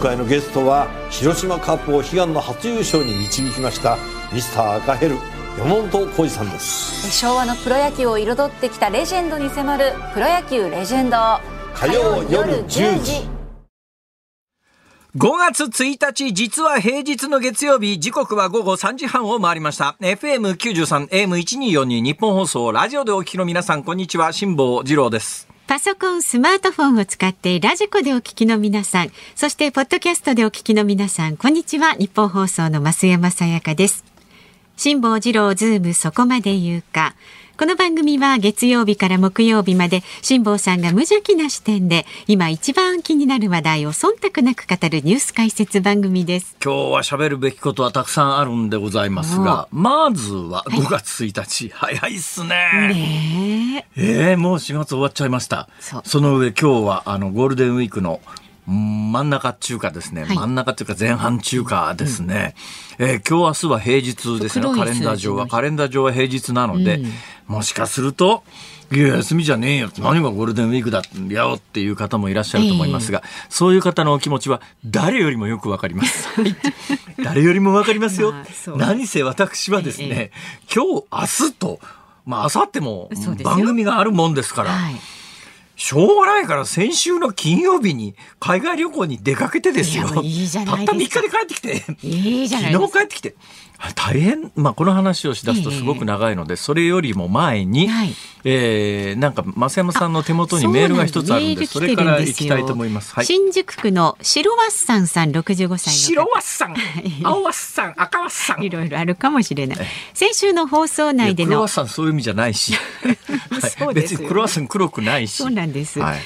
回のゲストは広島カップを悲願の初優勝に導きましたミスター赤ヘル山本浩二さんです昭和のプロ野球を彩ってきたレジェンドに迫る「プロ野球レジェンド」火曜夜10時5月1日、実は平日の月曜日、時刻は午後3時半を回りました。FM93、AM1242、日本放送、ラジオでお聞きの皆さん、こんにちは、辛坊治郎です。パソコン、スマートフォンを使ってラジコでお聞きの皆さん、そしてポッドキャストでお聞きの皆さん、こんにちは。ニッポン放送の増山さやかです。辛坊治郎ズームそこまで言うか。この番組は月曜日から木曜日まで辛坊さんが無邪気な視点で今一番気になる話題を忖度なく語るニュース解説番組です。今日は喋るべきことはたくさんあるんでございますが、まずは5月1日、早いっすね。ねえ。ええもう4月終わっちゃいました。その上今日はあのゴールデンウィークのうん真ん中中華ですね、はい。真ん中っていうか前半中華ですね、えー今日明日は平日ですね。カレンダー上は。カレンダー上は平日なので、もしかするといや休みじゃねえよ何がゴールデンウィークだよっていう方もいらっしゃると思いますが、そういう方のお気持ちは誰よりもよくわかります。誰よりもわかりますよ。まあ。何せ私はですね、え今日明日とまあ明後日も番組があるもんですから、はい。しょうがないから先週の金曜日に海外旅行に出かけてですよ。いいいじゃないたった3日で帰ってきて。いいじゃない。昨日帰ってきて。大変、まあ、この話をしだすとすごく長いので、それよりも前に、はい。えーなんか、増山さんの手元にメールが一つあるんで、それから行きたいと思います。はい。新宿区の白ワッサンさん65歳白ワッサン、青ワッサン、赤ワッサン。いろいろあるかもしれない。先週の放送内での。いやクロワッサンそういう意味じゃないし、はい別にクロワッサン黒くないし。そうなんです。はい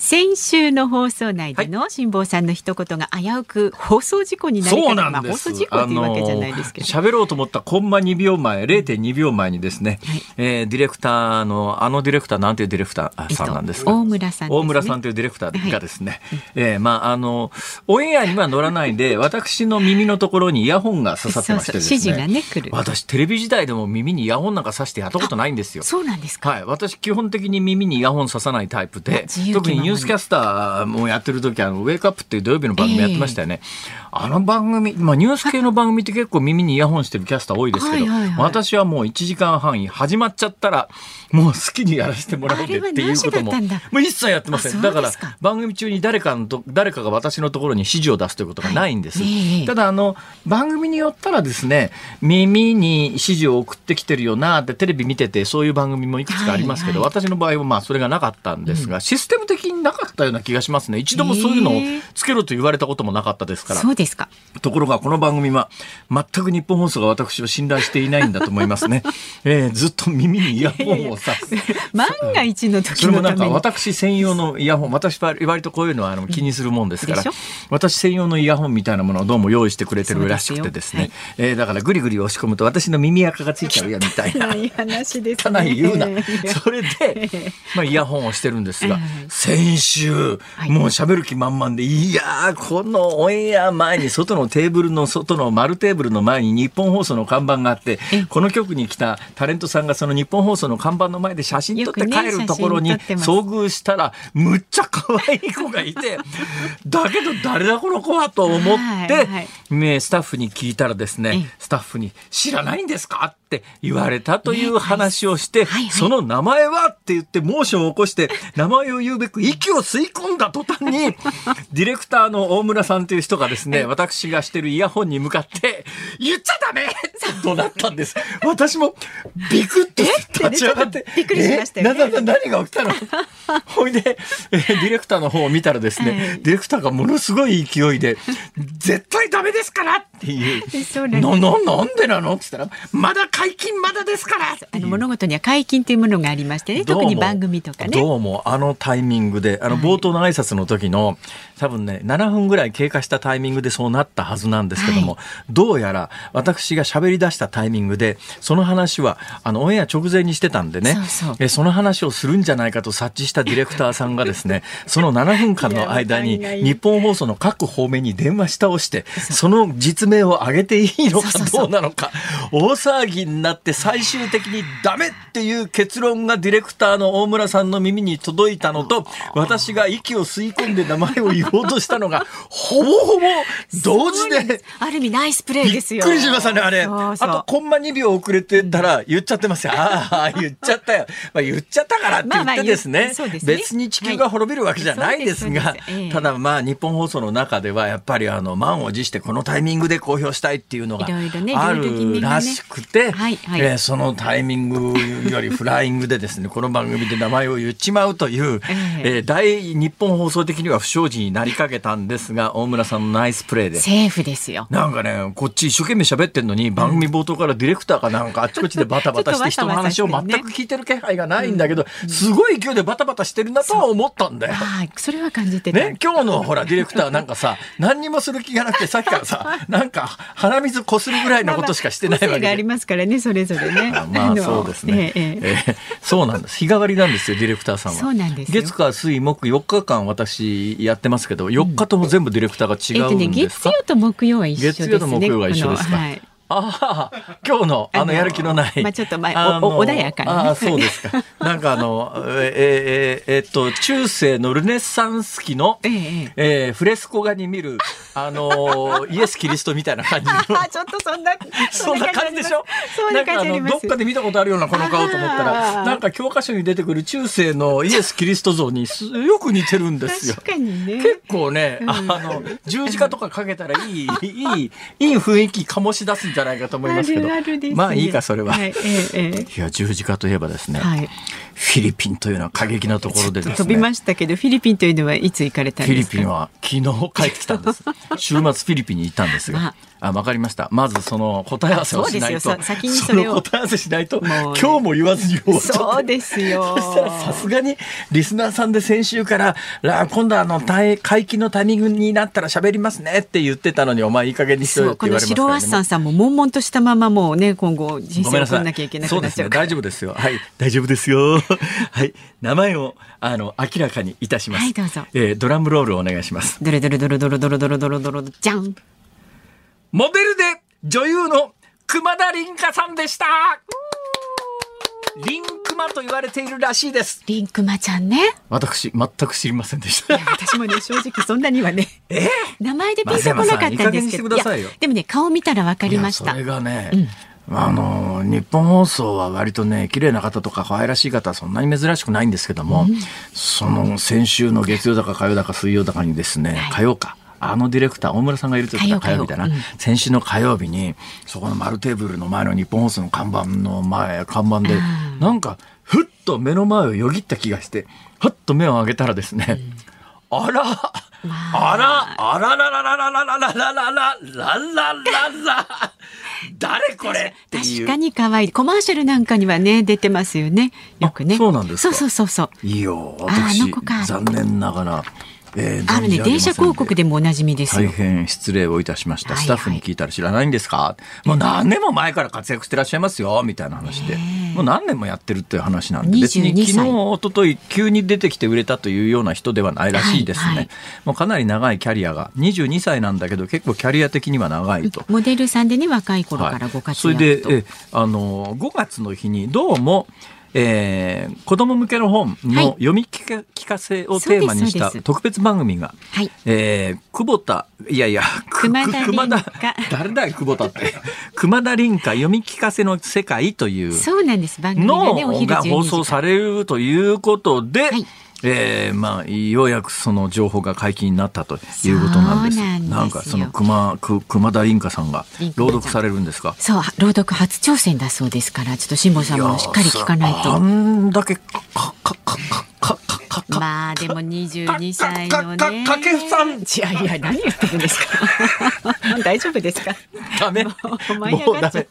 先週の放送内での辛坊さんの一言が危うく放送事故になりかけまあなんです。放送事故っていうわけじゃないですけど。喋ろうと思ったコンマ2秒前、0.2秒前にですね、はいえーディレクターの、あのディレクター、なんていうディレクターさんなんですか、えっと大村さんですね大村さんというディレクターがですね、えーまあ、あの、オンエアには乗らないで、私の耳のところにイヤホンが刺さってましてですね。そうそう指示がね私、テレビ時代でも耳にイヤホンなんか刺してやったことないんですよ。そうなんですか。はい、私基本的に耳にイヤホン刺さないタイプで特にニュースキャスターもやってる時あのウェイクアップっていう土曜日の番組やってましたよね、あの番組、まあ、ニュース系の番組って結構耳にイヤホンしてるキャスター多いですけど、はいはいはい。私はもう1時間半始まっちゃったらもう好きにやらせてもらうでっていうことももう一切やってません。だから番組中に誰かのと誰かが私のところに指示を出すということがないんです、はいええ。ただあの番組によったらですね耳に指示を送ってきてるよなってテレビ見ててそういう番組もいくつかありますけど、はいはい。私の場合はまあそれがなかったんですが、システム的になかったような気がしますね。一度もそういうのをつけろと言われたこともなかったですから、そうですか。ところがこの番組は全く日本放送が私を信頼していないんだと思いますね、えーずっと耳にイヤホンをさす 万が一の時それもなんか。私専用のイヤホン私は割とこういうのはあの気にするもんですから、私専用のイヤホンみたいなものをどうも用意してくれてるらしくてですねそうえーだからグリグリ押し込むと私の耳垢がついちゃうやみたいな。い話です汚ね。い言うな。それで、まあ、イヤホンをしてるんですが、ええ先週、はいもう喋る気満々で、いやー、このオンエア前に外のテーブルの外の丸テーブルの前に日本放送の看板があって、この局に来たタレントさんがその日本放送の看板の前で写真撮って帰るところに遭遇したら、むっちゃ可愛い子がいて、だけど誰だこの子はと思って、ねスタッフに聞いたらですね、スタッフに知らないんですか？って言われたという話をして、その名前はって言ってモーションを起こして 名前を言うべく息を吸い込んだ途端に ディレクターの大村さんという人がですね私がしてるイヤホンに向かって言っちゃダメ！となったんです。私もビクッと立ち上がってびっくりしましたよね。何が起きたの？ほいで、えーディレクターの方を見たらですね、はいディレクターがものすごい勢いで絶対ダメですからっていう。なななんでなの？って言ったらまだ解禁まだですから。あの物事には解禁というものがありましてね、特に番組とかね。どうもあのタイミングであの冒頭の挨拶の時の、多分ね7分ぐらい経過したタイミングでそうなったはずなんですけども、どうやら私が喋り出したタイミングでその話はあのオンエア直前にしてたんでね。そうそう。えその話をするんじゃないかと察知したディレクターさんがですね その7分間の間に日本放送の各方面に電話し倒してその実名を上げていいのかどうなのか大騒ぎにになって最終的にダメっていう結論がディレクターの大村さんの耳に届いたのと、私が息を吸い込んで名前を言おうとしたのが、ほぼほぼ同時で。ある意味ナイスプレーですよ。びっくりしましたね、あれ。あと、コンマ2秒遅れてたら言っちゃってますよ。ああ、言っちゃったよ。まあ、言っちゃったからって言ってですね。別に地球が滅びるわけじゃないですが、ただまあ、日本放送の中では、やっぱりあの、満を持してこのタイミングで公表したいっていうのがあるらしくて、はいはいえーそのタイミングよりフライングでですね、この番組で名前を言っちまうという、えええー大日本放送的には不祥事になりかけたんですが、大村さんのナイスプレーで。セーフですよ。なんかね、こっち一生懸命喋ってんのに、番組冒頭からディレクターがなんかあっちこっちでバタバタして人の話を全く聞いてる気配がないんだけど、すごい勢いでバタバタしてるなとは思ったんだよ。はい、それは感じてた。ね、今日のほらディレクターなんかさ 何にもする気がなくてさっきからさなんか鼻水こするぐらいのことしかしてないわけで。個性がありますからね、それぞれね。あまあのそうですね、えええそうなんです。日替わりなんですよディレクターさんは。そうなんですよ。月火水木4日間私やってますけど4日とも全部ディレクターが違えっとね、うんですか、月曜と木曜は一緒ですね。月曜と木曜が一緒ですか？はい。ああ、今日のあのやる気のない。まあちょっとまああのおお穏やかなねああ、そうですか。なんかあの、えーえーえーっと、中世のルネサンス期の、えええええーフレスコ画に見る、あのー イエス・キリストみたいな感じの。あ、ちょっとそんな、そんな感じでしょ？そんな感じありなんかあの、ます。どっかで見たことあるようなこの顔と思ったあら、ーなんか教科書に出てくる中世のイエス・キリスト像にすよく似てるんですよ。確かにね。結構ね、あの、十字架とかかけたらいい、いい、いい雰囲気醸し出すんじゃないかと思いますけど。あるあるですねまあいいか、それは。はい、えええいや、十字架といえばですね、えはい。フィリピンというのは過激なところでですね。飛びましたけど、フィリピンというのはいつ行かれたんフィですか？リピンは昨日帰ってきたんです。週末フィリピンに行ったんですが。あ、わかりました。まずその答え合わせをしないと。そうですよさ先にそれをの答え合わせしないと、今日も言わずに終わっちゃ。そうですよ。そしたらさすがにリスナーさんで先週からら今度あの大会期のタイミングになったら喋りますねって言ってたのにお前いい加減にしろって言わこの白れますからね。ワッサンさんも悶々としたままもうね、今後人生を。送んなきゃいけなく。なっちゃうから。大丈夫ですよ。はい。大丈夫ですよ。はい。名前を、あの、明らかにいたします。はいどうぞえードラムロールお願いします。ドロドロドロドロドロドロドロドロじゃん。モデルで女優の熊田凛香さんでした。リンクマと言われているらしいです。リンクマちゃんね。私、全く知りませんでした。私もね、正直そんなにはね、え名前でピンとこなかったんですけど。いいでもね、顔見たらわかりましたそ。れがね、あの日本放送は割とね綺麗な方とか可愛らしい方はそんなに珍しくないんですけども、その先週の月曜だか火曜だか水曜だかにですね、はい。火曜かあのディレクター大村さんがいると言ったら火火曜曜日だな、うん。先週の火曜日にそこの丸テーブルの前の日本放送の看板の前看板でなんかふっと目の前をよぎった気がしてふっと目を上げたらですね、あら、あら、あららららららららららららららら誰これ？確かに可愛い。コマーシャルなんかにはね、出てますよね。よくね。あそうなんですか？そうそうそうそう。いいよ、ああ私の子か、残念ながら、えーあのね、電車広告でもおなじみです大よ。変失礼をいたしました。はいはいスタッフに聞いたら知らないんですか？もう何年も前から活躍してらっしゃいますよ、みたいな話で。もう何年もやってるっていう話なんで、別に22昨日、歳一昨日急に出てきて売れたというような人ではないらしいですね。はいはいもうかなり長いキャリアが、22歳なんだけど結構キャリア的には長いと。モデルさんでね、若い頃からご活躍と。それで、えあの5月の日にどうも、えー子供向けの本のはい。読み聞か聞かせをテーマにした特別番組が、はい。えー久保田いやいやく熊田く熊田 誰だよ久保田って。熊田凛香読み聞かせの世界というそうなんです。番組がね、おの昼12が放時送されるということで、はいえーまあ、ようやくその情報が解禁になったということなんです。なんですよなんかその熊、く熊田凛香さんが朗読されるんですか？そう、朗読初挑戦だそうですから、ちょっと辛坊さんもしっかり聞かないあと。んだけかかかかかかかか。まあでも22歳のね。かけさん。いやいや、何言ってるんですか。大丈夫ですか。ダメ。もう舞い上がっちゃう。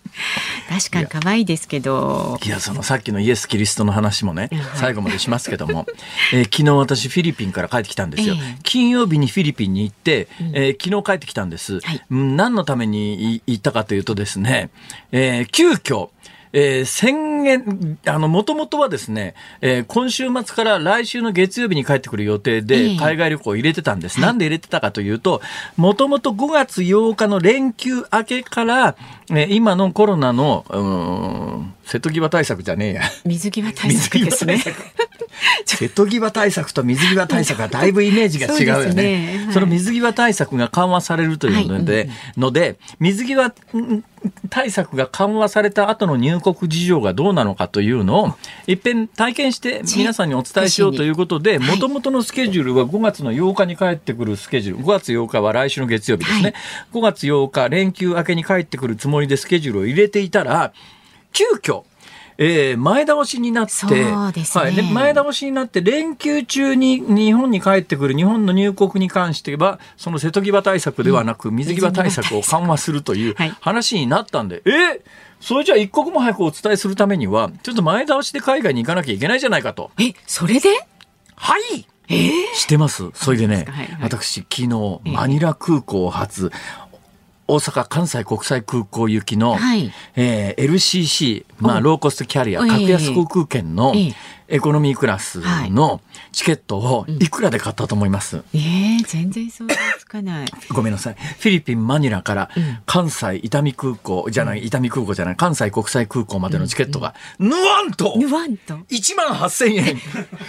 確かに可愛いですけど。いやそのさっきのイエス・キリストの話もねはい最後までしますけども、えー昨日私フィリピンから帰ってきたんですよ、ええ。金曜日にフィリピンに行って、えー昨日帰ってきたんです、はい。うん何のためにい行ったかというとですね、えー急遽えー宣言、あの、もともとはですね、えー今週末から来週の月曜日に帰ってくる予定えでえ、海外旅行を入れてたんです。なんで入れてたかというと、もともと5月8日の連休明けから、えー今のコロナの、うーん、瀬戸際対策じゃねえや。水際対策ですね。瀬戸際対策と水際対策はだいぶイメージが違うよそうですね。ねはいその水際対策が緩和されるというので、ので、水際うん対策が緩和された後の入国事情がどうなのかというのを、一遍体験して皆さんにお伝えしようということで、はいもともとのスケジュールは5月の8日に帰ってくるスケジュール、5月8日は来週の月曜日ですね。5月8日連休明けに帰ってくるつもりでスケジュールを入れていたら、急遽、えー前倒しになって、ね。はい、で前倒しになって連休中に日本に帰ってくる日本の入国に関してはその瀬戸際対策ではなく水際対策を緩和するというはい。話になったんで、えそれじゃあ一刻も早くお伝えするためにはちょっと前倒しで海外に行かなきゃいけないじゃないかと。え、それで？はい。えーしてます。それでね、ではいはい。私昨日ええ。マニラ空港発、大阪関西国際空港行きの、はいえー LCC、まあ、おローコストキャリア、ええ格安航空券のええエコノミークラスのチケットをいくらで買ったと思います、えー、全然想像つかない。ごめんなさい。フィリピン・マニラからうん関西伊丹空港じゃない、伊丹空港じゃない、関西国際空港までのチケットが、ぬわんとぬわんと？1万8000円。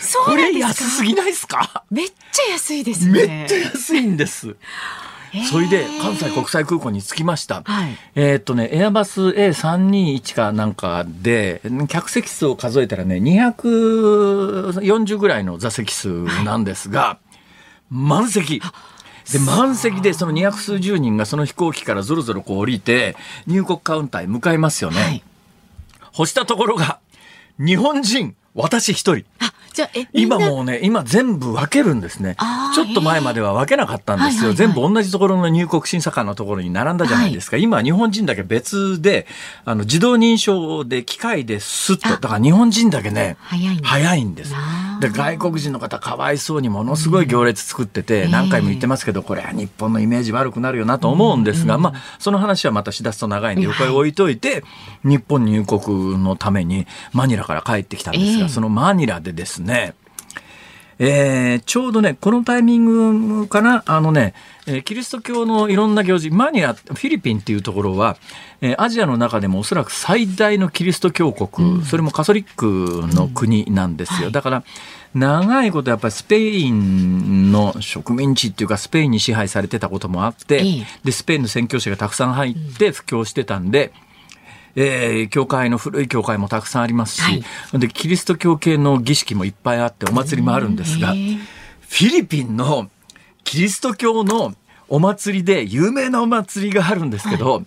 そうこれ安すぎないですか？めっちゃ安いですね。めっちゃ安いんです。それで関西国際空港に着きました。はいえーっとね、エアバス A321 かなんかで、客席数を数えたらね、240ぐらいの座席数なんですが、満席。で、満席でその200数十人がその飛行機からぞろぞろこう降りて、入国カウンターへ向かいますよね。はい。干したところが、日本人、私一人。あ、じゃあ、え、今もうね、今全部分けるんですね。ちょっと前までは分けなかったんですよ。はいはいはい全部同じところの入国審査官のところに並んだじゃないですか。今、日本人だけ別で、あの、自動認証で機械でスッと、だから日本人だけね、早い早いんです。で、外国人の方かわいそうにものすごい行列作ってて、うん何回も言ってますけど、これは日本のイメージ悪くなるよなと思うんですが、まあ、その話はまたしだすと長いんで、横へ置いといて、日本入国のためにマニラから帰ってきたんですが、ええ。そのマニラでですね、えーちょうどね、このタイミングかな、あのね、えーキリスト教のいろんな行事、マニラ、フィリピンっていうところは、えーアジアの中でもおそらく最大のキリスト教国、それもカソリックの国なんですよ。だから、長いことやっぱりスペインの植民地っていうかスペインに支配されてたこともあって、ええ。で、スペインの宣教師がたくさん入って布教してたんで、えー教会の古い教会もたくさんありますし、はい。でキリスト教系の儀式もいっぱいあってお祭りもあるんですが、フィリピンのキリスト教のお祭りで有名なお祭りがあるんですけど、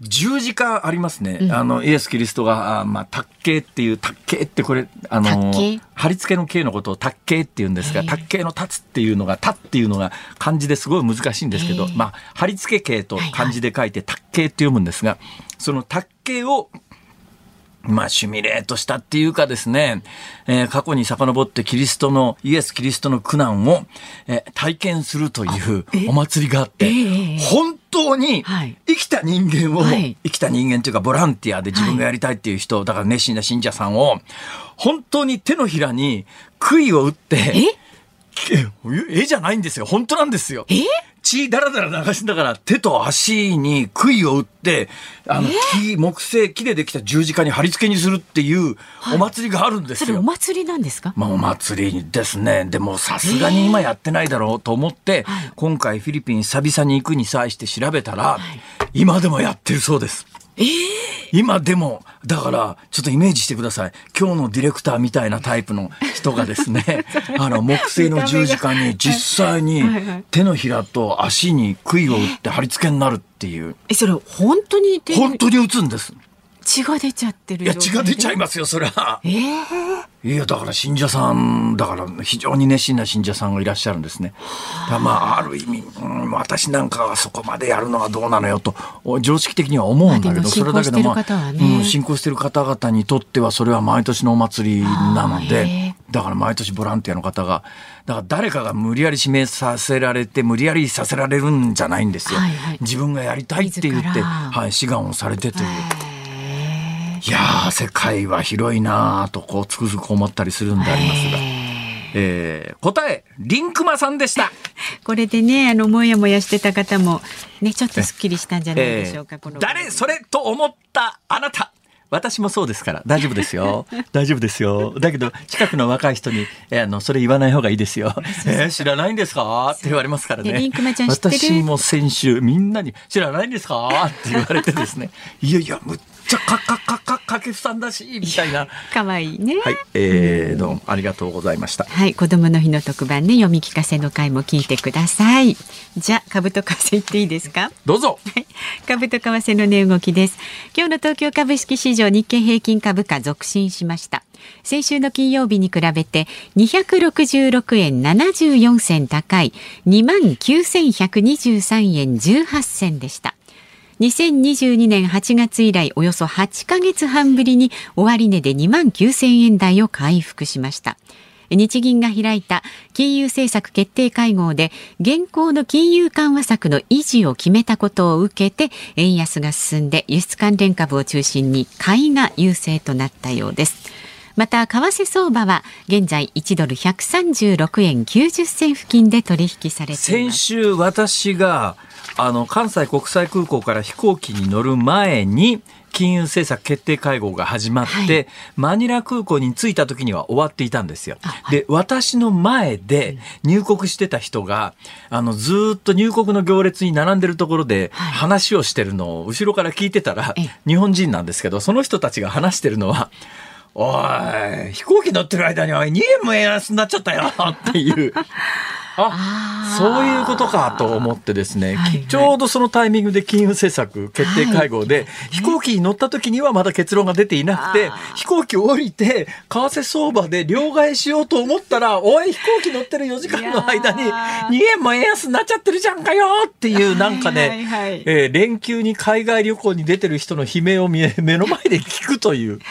十字架ありますね。あの、イエス・キリストが、あまあ、卓形っていう、卓形ってこれ、あの貼り付けの形のことを卓形って言うんですが、卓形の立つっていうのが、立っていうのが漢字ですごい難しいんですけどまあ、貼り付け形と漢字で書いて卓形って読むんですが、その卓形をまあ、シミュレートしたっていうかですね、えー過去に遡ってキリストの、イエス・キリストの苦難を、えー体験するというお祭りがあって、ええ。本当にはい。生きた人間を、はい。生きた人間というかボランティアで自分がやりたいっていう人、だから熱心な信者さんを、本当に手のひらに杭を打って、え？え絵じゃないんですよ。本当なんですよ。え？血だらだら流しながら手と足に杭を打って、あの、木、木製、木でできた十字架に貼り付けにするっていうお祭りがあるんですよ。それお祭りなんですか？まあ、お祭りですね。でも、さすがに今やってないだろうと思って、はい今回フィリピン久々に行くに際して調べたら、今でもやってるそうです。今でも、だから、ちょっとイメージしてください。今日のディレクターみたいなタイプの人がですね、あの、木製の十字架に実際に手のひらと足に杭を打って貼り付けになるっていう、え、それ本当に手本当に打つんです。血が出ちゃってるいや、血が出ちゃいまますよ、それは。ええいや、だから信者さん、だから非常に熱心な信者さんがいらっしゃるんですね。だまあ、ある意味、うん、私なんかはそこまでやるのはどうなのよと、常識的には思うんだけど、も信仰してる方はねうん、信仰してる方々にとってはそれは毎年のお祭りなので、だから毎年ボランティアの方が、だから誰かが無理やり指名させられて、無理やりさせられるんじゃないんですよ。はいはい自分がやりたいって言って、はい、志願をされてという。へいやー世界は広いなーとこうつくづく思ったりするんでありますが。えー、答えリンクマさんでした。これでねあのもやもやしてた方もねちょっとすっきりしたんじゃないでしょうか、えーこの誰それと思ったあなた。私もそうですから。大丈夫ですよ。大丈夫ですよ。だけど近くの若い人に「えあのそれ言わない方がいいですよ」えー知らないんですか?」って言われますからね。でリンクマちゃん知ってる？私も先週みんなに「知らないんですか?」って言われてですね「いやいやむっちゃかかかかかけふさんだし」みたいな可愛いねはいえー、どうもありがとうございましたはい、子供の日の特番ね、読み聞かせの回も聞いてください。じゃ、株と為替言っていいですか。どうぞはい株と為替の値動きです。今日の東京株式市場日経平均株価続伸しました。先週の金曜日に比べて266円74銭高い29,123円18銭でした。2022年8月以来およそ8ヶ月半ぶりに終値で2万9000円台を回復しました。日銀が開いた金融政策決定会合で現行の金融緩和策の維持を決めたことを受けて円安が進んで輸出関連株を中心に買いが優勢となったようです。また為替相場は現在1ドル136円90銭付近で取引されています。週私があの関西国際空港から飛行機に乗る前に金融政策決定会合が始まって、はい。マニラ空港に着いた時には終わっていたんですよ。で私の前で入国してた人があのずーっと入国の行列に並んでるところではい。話をしてるのを後ろから聞いてたら、ええ。日本人なんですけどその人たちが話してるのは「おい飛行機乗ってる間におい2円も円安になっちゃったよ」っていう。あそういうことかと思ってですね、はいはい。ちょうどそのタイミングで金融政策決定会合で、飛行機に乗った時にはまだ結論が出ていなくて飛行機を降りて為替相場で両替しようと思ったらおい飛行機乗ってる4時間の間にいやー。2円も円安になっちゃってるじゃんかよっていうなんかね、はいはいはいえー連休に海外旅行に出てる人の悲鳴を目の前で聞くという、ね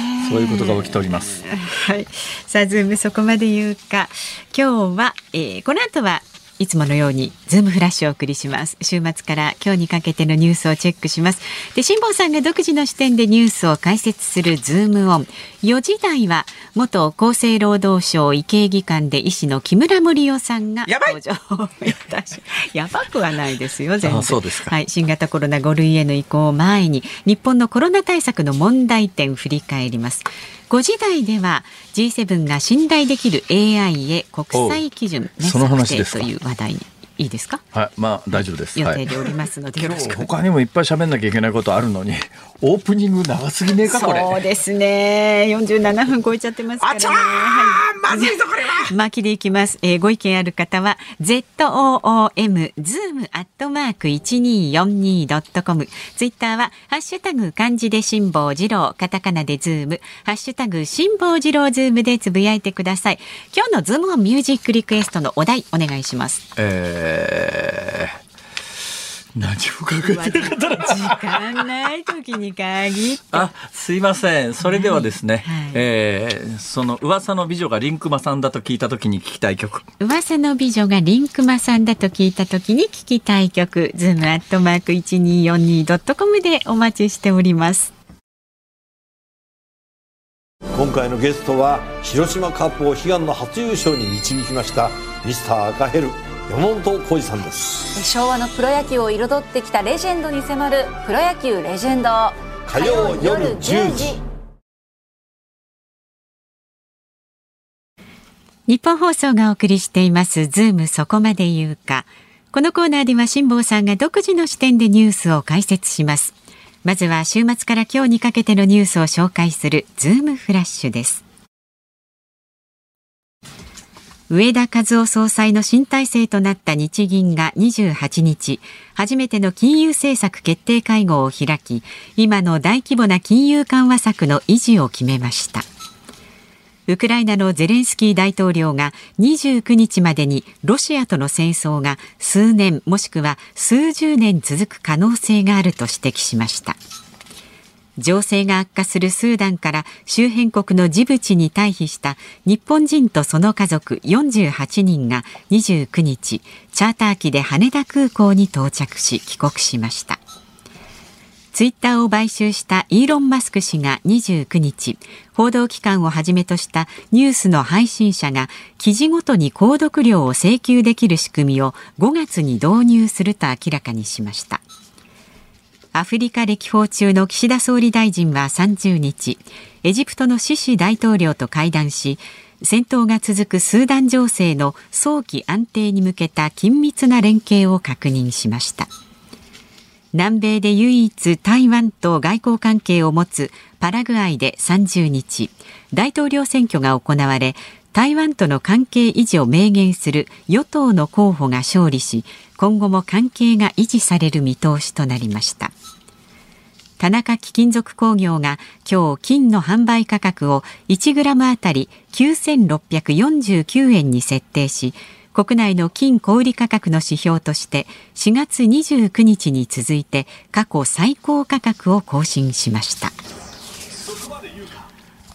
えそういうことが起きております。はい。さあ、ズームそこまで言うか。今日は、えーこの後はいつものようにズームフラッシュをお送りします。週末から今日にかけてのニュースをチェックします。で、辛坊さんが独自の視点でニュースを解説するズームオン。4時台は元厚生労働省医系技官で医師の木村盛世さんがやばい登場 やばくはないですよ、全然。あそうですかはい、新型コロナ5類への移行を前に日本のコロナ対策の問題点振り返ります5時台では G7 が信頼できる AI へ国際基準、ね、おその話ですという話題にいいですか？はい、まあ大丈夫です。はい。予定でおりますので、よろしく他にもいっぱい喋んなきゃいけないことあるのに オープニング長すぎねえかこれ。そうですね。47分超えちゃってますからね。あちゃーはい。まずいぞこれは。巻きでいきます、えー、ご意見ある方は ZOOM zoom アットマーク 1242.com ツイッターはハッシュタグ漢字で辛坊治郎カタカナでズーム。ハッシュタグ辛坊治郎ズームでつぶやいてください。今日のズームオンミュージックリクエストのお題お願いします。えー、何も考えてなかったな時間ない時に限って。あすいません。それではですね、はい。えーその噂の美女がリンクマさんだと聞いた時に聞きたい曲。噂の美女がリンクマさんだと聞いた時に聞きたい曲。ズームアットマーク 1242.com でお待ちしております。今回のゲストは広島カープを悲願の初優勝に導きましたミスター赤ヘル山本浩二さんです。昭和のプロ野球を彩ってきたレジェンドに迫る「プロ野球レジェンド」火曜夜10時。ニッポン放送がお送りしています。ズームそこまで言うか。このコーナーでは辛坊さんが独自の視点でニュースを解説します。まずは週末から今日にかけてのニュースを紹介するズームフラッシュです上田和夫総裁の新体制となった日銀が28日初めての金融政策決定会合を開き今の大規模な金融緩和策の維持を決めました。ウクライナのゼレンスキー大統領が29日までにロシアとの戦争が数年もしくは数十年続く可能性があると指摘しました。情勢が悪化するスーダンから周辺国のジブチに退避した日本人とその家族48人が29日チャーター機で羽田空港に到着し帰国しました。ツイッターを買収したイーロン・マスク氏が29日報道機関をはじめとしたニュースの配信者が記事ごとに購読料を請求できる仕組みを5月に導入すると明らかにしました。アフリカ歴訪中の岸田総理大臣は30日エジプトのシシ大統領と会談し戦闘が続くスーダン情勢の早期安定に向けた緊密な連携を確認しました。南米で唯一台湾と外交関係を持つパラグアイで30日大統領選挙が行われ台湾との関係維持を明言する与党の候補が勝利し今後も関係が維持される見通しとなりました。田中貴金属工業が今日金の販売価格を1グラムあたり9649円に設定し国内の金小売価格の指標として4月29日に続いて過去最高価格を更新しました。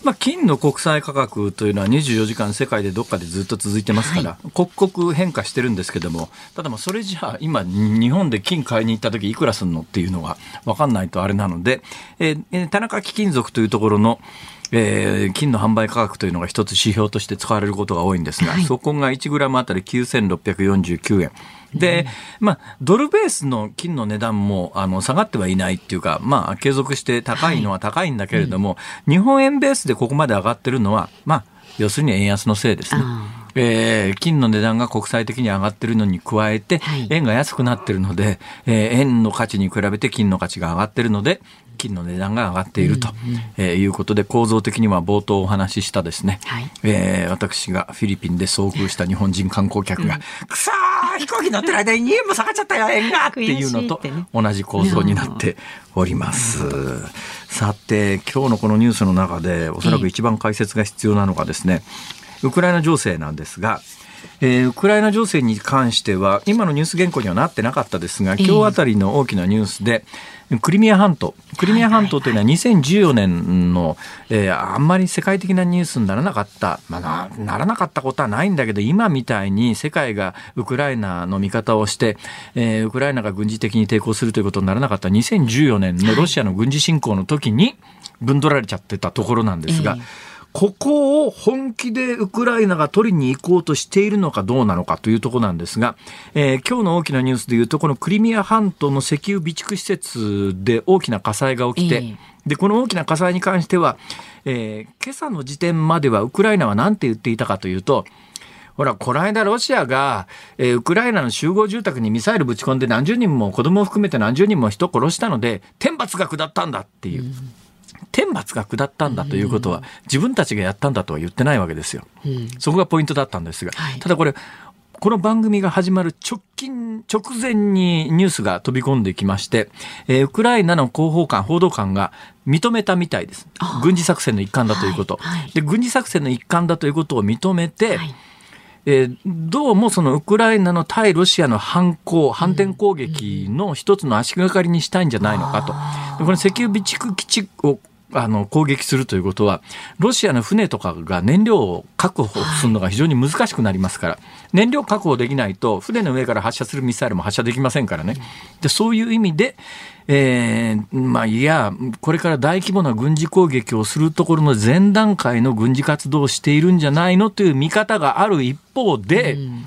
まあ、金の国際価格というのは24時間世界でどっかでずっと続いてますから、はい、刻々変化してるんですけどもただまあそれじゃあ今日本で金買いに行った時いくらするのっていうのが分かんないとあれなので、えー、田中貴金属というところのえー、金の販売価格というのが一つ指標として使われることが多いんですが、はい、そこが1グラムあたり9649円。で、まあ、ドルベースの金の値段もあの下がってはいないっていうか、まあ、継続して高いのは高いんだけれども、はいうん、日本円ベースでここまで上がってるのは、まあ、要するに円安のせいですね。えー、金の値段が国際的に上がってるのに加えて、はい、円が安くなってるので、えー、円の価値に比べて金の価値が上がってるので、金の値段が上がっていると、うんうん、えー、いうことで構造的には冒頭お話ししたですね、はい、えー、私がフィリピンで遭遇した日本人観光客が、うん、くそー飛行機乗ってる間に2円も下がっちゃったよ 円がっていうのと同じ構造になっております。さて今日のこのニュースの中でおそらく一番解説が必要なのがですね、ウクライナ情勢なんですが、えー、ウクライナ情勢に関しては今のニュース原稿にはなってなかったですが今日あたりの大きなニュースで、クリミア半島。クリミア半島というのは2014年の、えー、あんまり世界的なニュースにならなかった、まあ、ならなかったことはないんだけど今みたいに世界がウクライナの味方をして、えー、ウクライナが軍事的に抵抗するということにならなかった。2014年のロシアの軍事侵攻の時に分取られちゃってたところなんですが。えーここを本気でウクライナが取りに行こうとしているのかどうなのかというところなんですが、えー、今日の大きなニュースでいうと、このクリミア半島の石油備蓄施設で大きな火災が起きて、えー、で、この大きな火災に関しては、えー、今朝の時点まではウクライナは何て言っていたかというと、ほら、この間ロシアが、えー、ウクライナの集合住宅にミサイルぶち込んで何十人も子供を含めて何十人も人殺したので、天罰が下ったんだっていう。うん天罰が下ったんだということは、自分たちがやったんだとは言ってないわけですよ。そこがポイントだったんですが、ただこれ、この番組が始まる直近、直前にニュースが飛び込んできまして、えー、ウクライナの広報官、報道官が認めたみたいです。軍事作戦の一環だということ。はいはい、で軍事作戦の一環だということを認めて、はいえー、どうもそのウクライナの対ロシアの反攻、反転攻撃の一つの足がかりにしたいんじゃないのかと。この石油備蓄基地をあの攻撃するということはロシアの船とかが燃料を確保するのが非常に難しくなりますから、燃料確保できないと船の上から発射するミサイルも発射できませんからね。でそういう意味で、えー、まあいやこれから大規模な軍事攻撃をするところの前段階の軍事活動をしているんじゃないのという見方がある一方で、うん。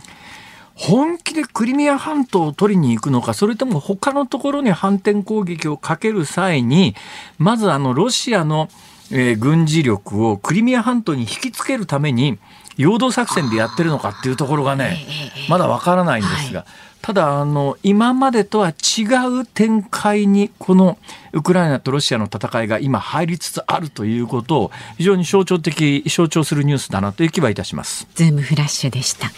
本気でクリミア半島を取りに行くのか、それとも他のところに反転攻撃をかける際に、まずあのロシアの、えー、軍事力をクリミア半島に引きつけるために、陽動作戦でやってるのかっていうところがね、まだわからないんですが、ただあの今までとは違う展開にこのウクライナとロシアの戦いが今入りつつあるということを非常に象徴的象徴するニュースだなという気はいたします。ズームフラッシュでした。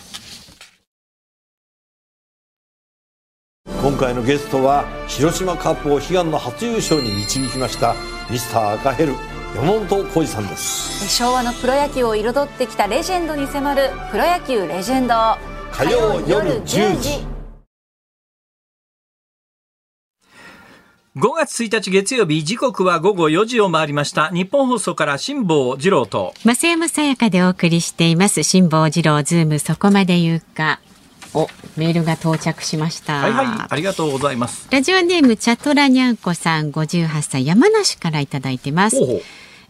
今回のゲストは広島カップを悲願の初優勝に導きましたミスター赤ヘル山本浩二さんです。昭和のプロ野球を彩ってきたレジェンドに迫るプロ野球レジェンド。火曜夜10時。5月1日月曜日時刻は午後4時を回りました。ニッポン放送から辛坊治郎と。増山さやかでお送りしています。辛坊治郎ズームそこまで言うかおメールが到着しました。はいはい、ありがとうございます。ラジオネームチャトラニャンコさん58歳山梨からいただいてます。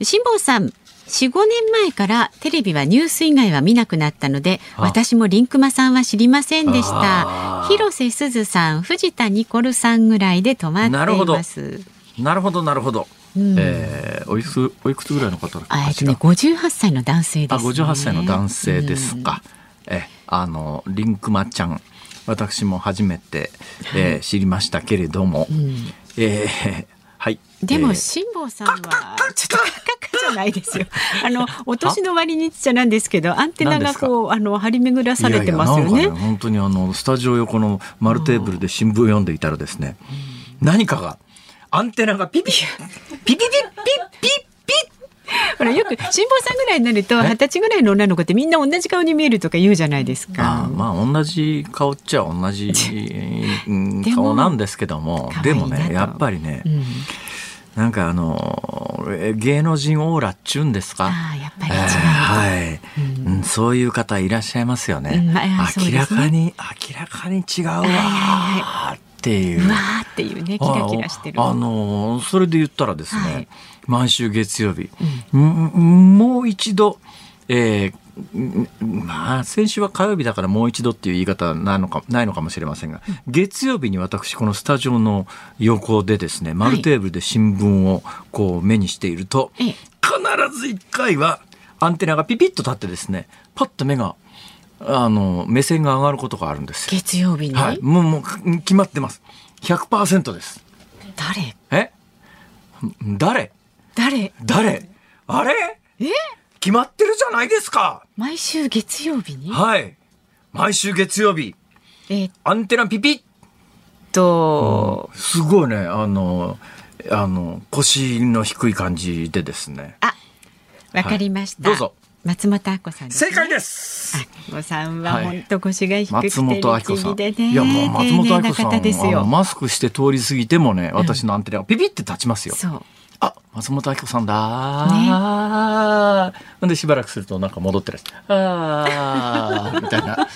辛坊さん4、5年前からテレビはニュース以外は見なくなったので、あ私もリンクマさんは知りませんでした。広瀬すずさん、藤田ニコルさんぐらいで止まってなるほどいます。なるほど、なるほど。うんえーおいくつ、おいくつぐらいの方えっとね、58歳の男性であ、す、ね。58歳の男性ですか。え、あの、リンクマちゃん、私も初めて、えー知りましたけれども、うん。えーはい。でもえー辛坊さんはちょっとカッカッじゃないですよ。あのお年の割にちゃなんですけどアンテナがこうあの張り巡らされてますよね。いやいやなんか本当にあのスタジオ横の丸テーブルで新聞読んでいたらですね、何かがアンテナがピピピピピピピピピほらよく辛坊さんぐらいになると二十歳ぐらいの女の子ってみんな同じ顔に見えるとか言うじゃないですあか。まあ同じ顔っちゃ同じ 顔なんですけどもでもねやっぱりね、うん、なんかあのえ芸能人オーラっちゅうんですか？ああやっぱり違う。えーはい、うんそういう方いらっしゃいますよね。うんまあ明らかに明らかに違うわーっていう。うわーっていうねキラキラしてる。ああのそれで言ったらですね、はい毎週月曜日、ん。もう一度、えーんまあ先週は火曜日だからもう一度っていう言い方はないのかないのかもしれませんが、月曜日に私このスタジオの横でですね丸テーブルで新聞をこう目にしていると、ええ。必ず1回はアンテナがピピッと立ってですねパッと目があの目線が上がることがあるんですよ。月曜日に、はい、もうもう決まってます。100%です。誰？え？誰？誰？誰？あれ？え？決まってるじゃないですか。毎週月曜日に？はい。毎週月曜日。え。アンテナピピッ。と、すごいね。あのあの腰の低い感じでですね。あわかりました、はい。どうぞ。松本明子さんね、正解です。明子さんははい。本当腰が低くて松本明子さん。律儀でね。いやもう松本明子さんマスクして通り過ぎてもね私のアンテナがピピって立ちますよ、そうあ松本明子さんだ。ー、ほんでしばらくするとなんか戻ってらっしゃるあー みたいな。変わ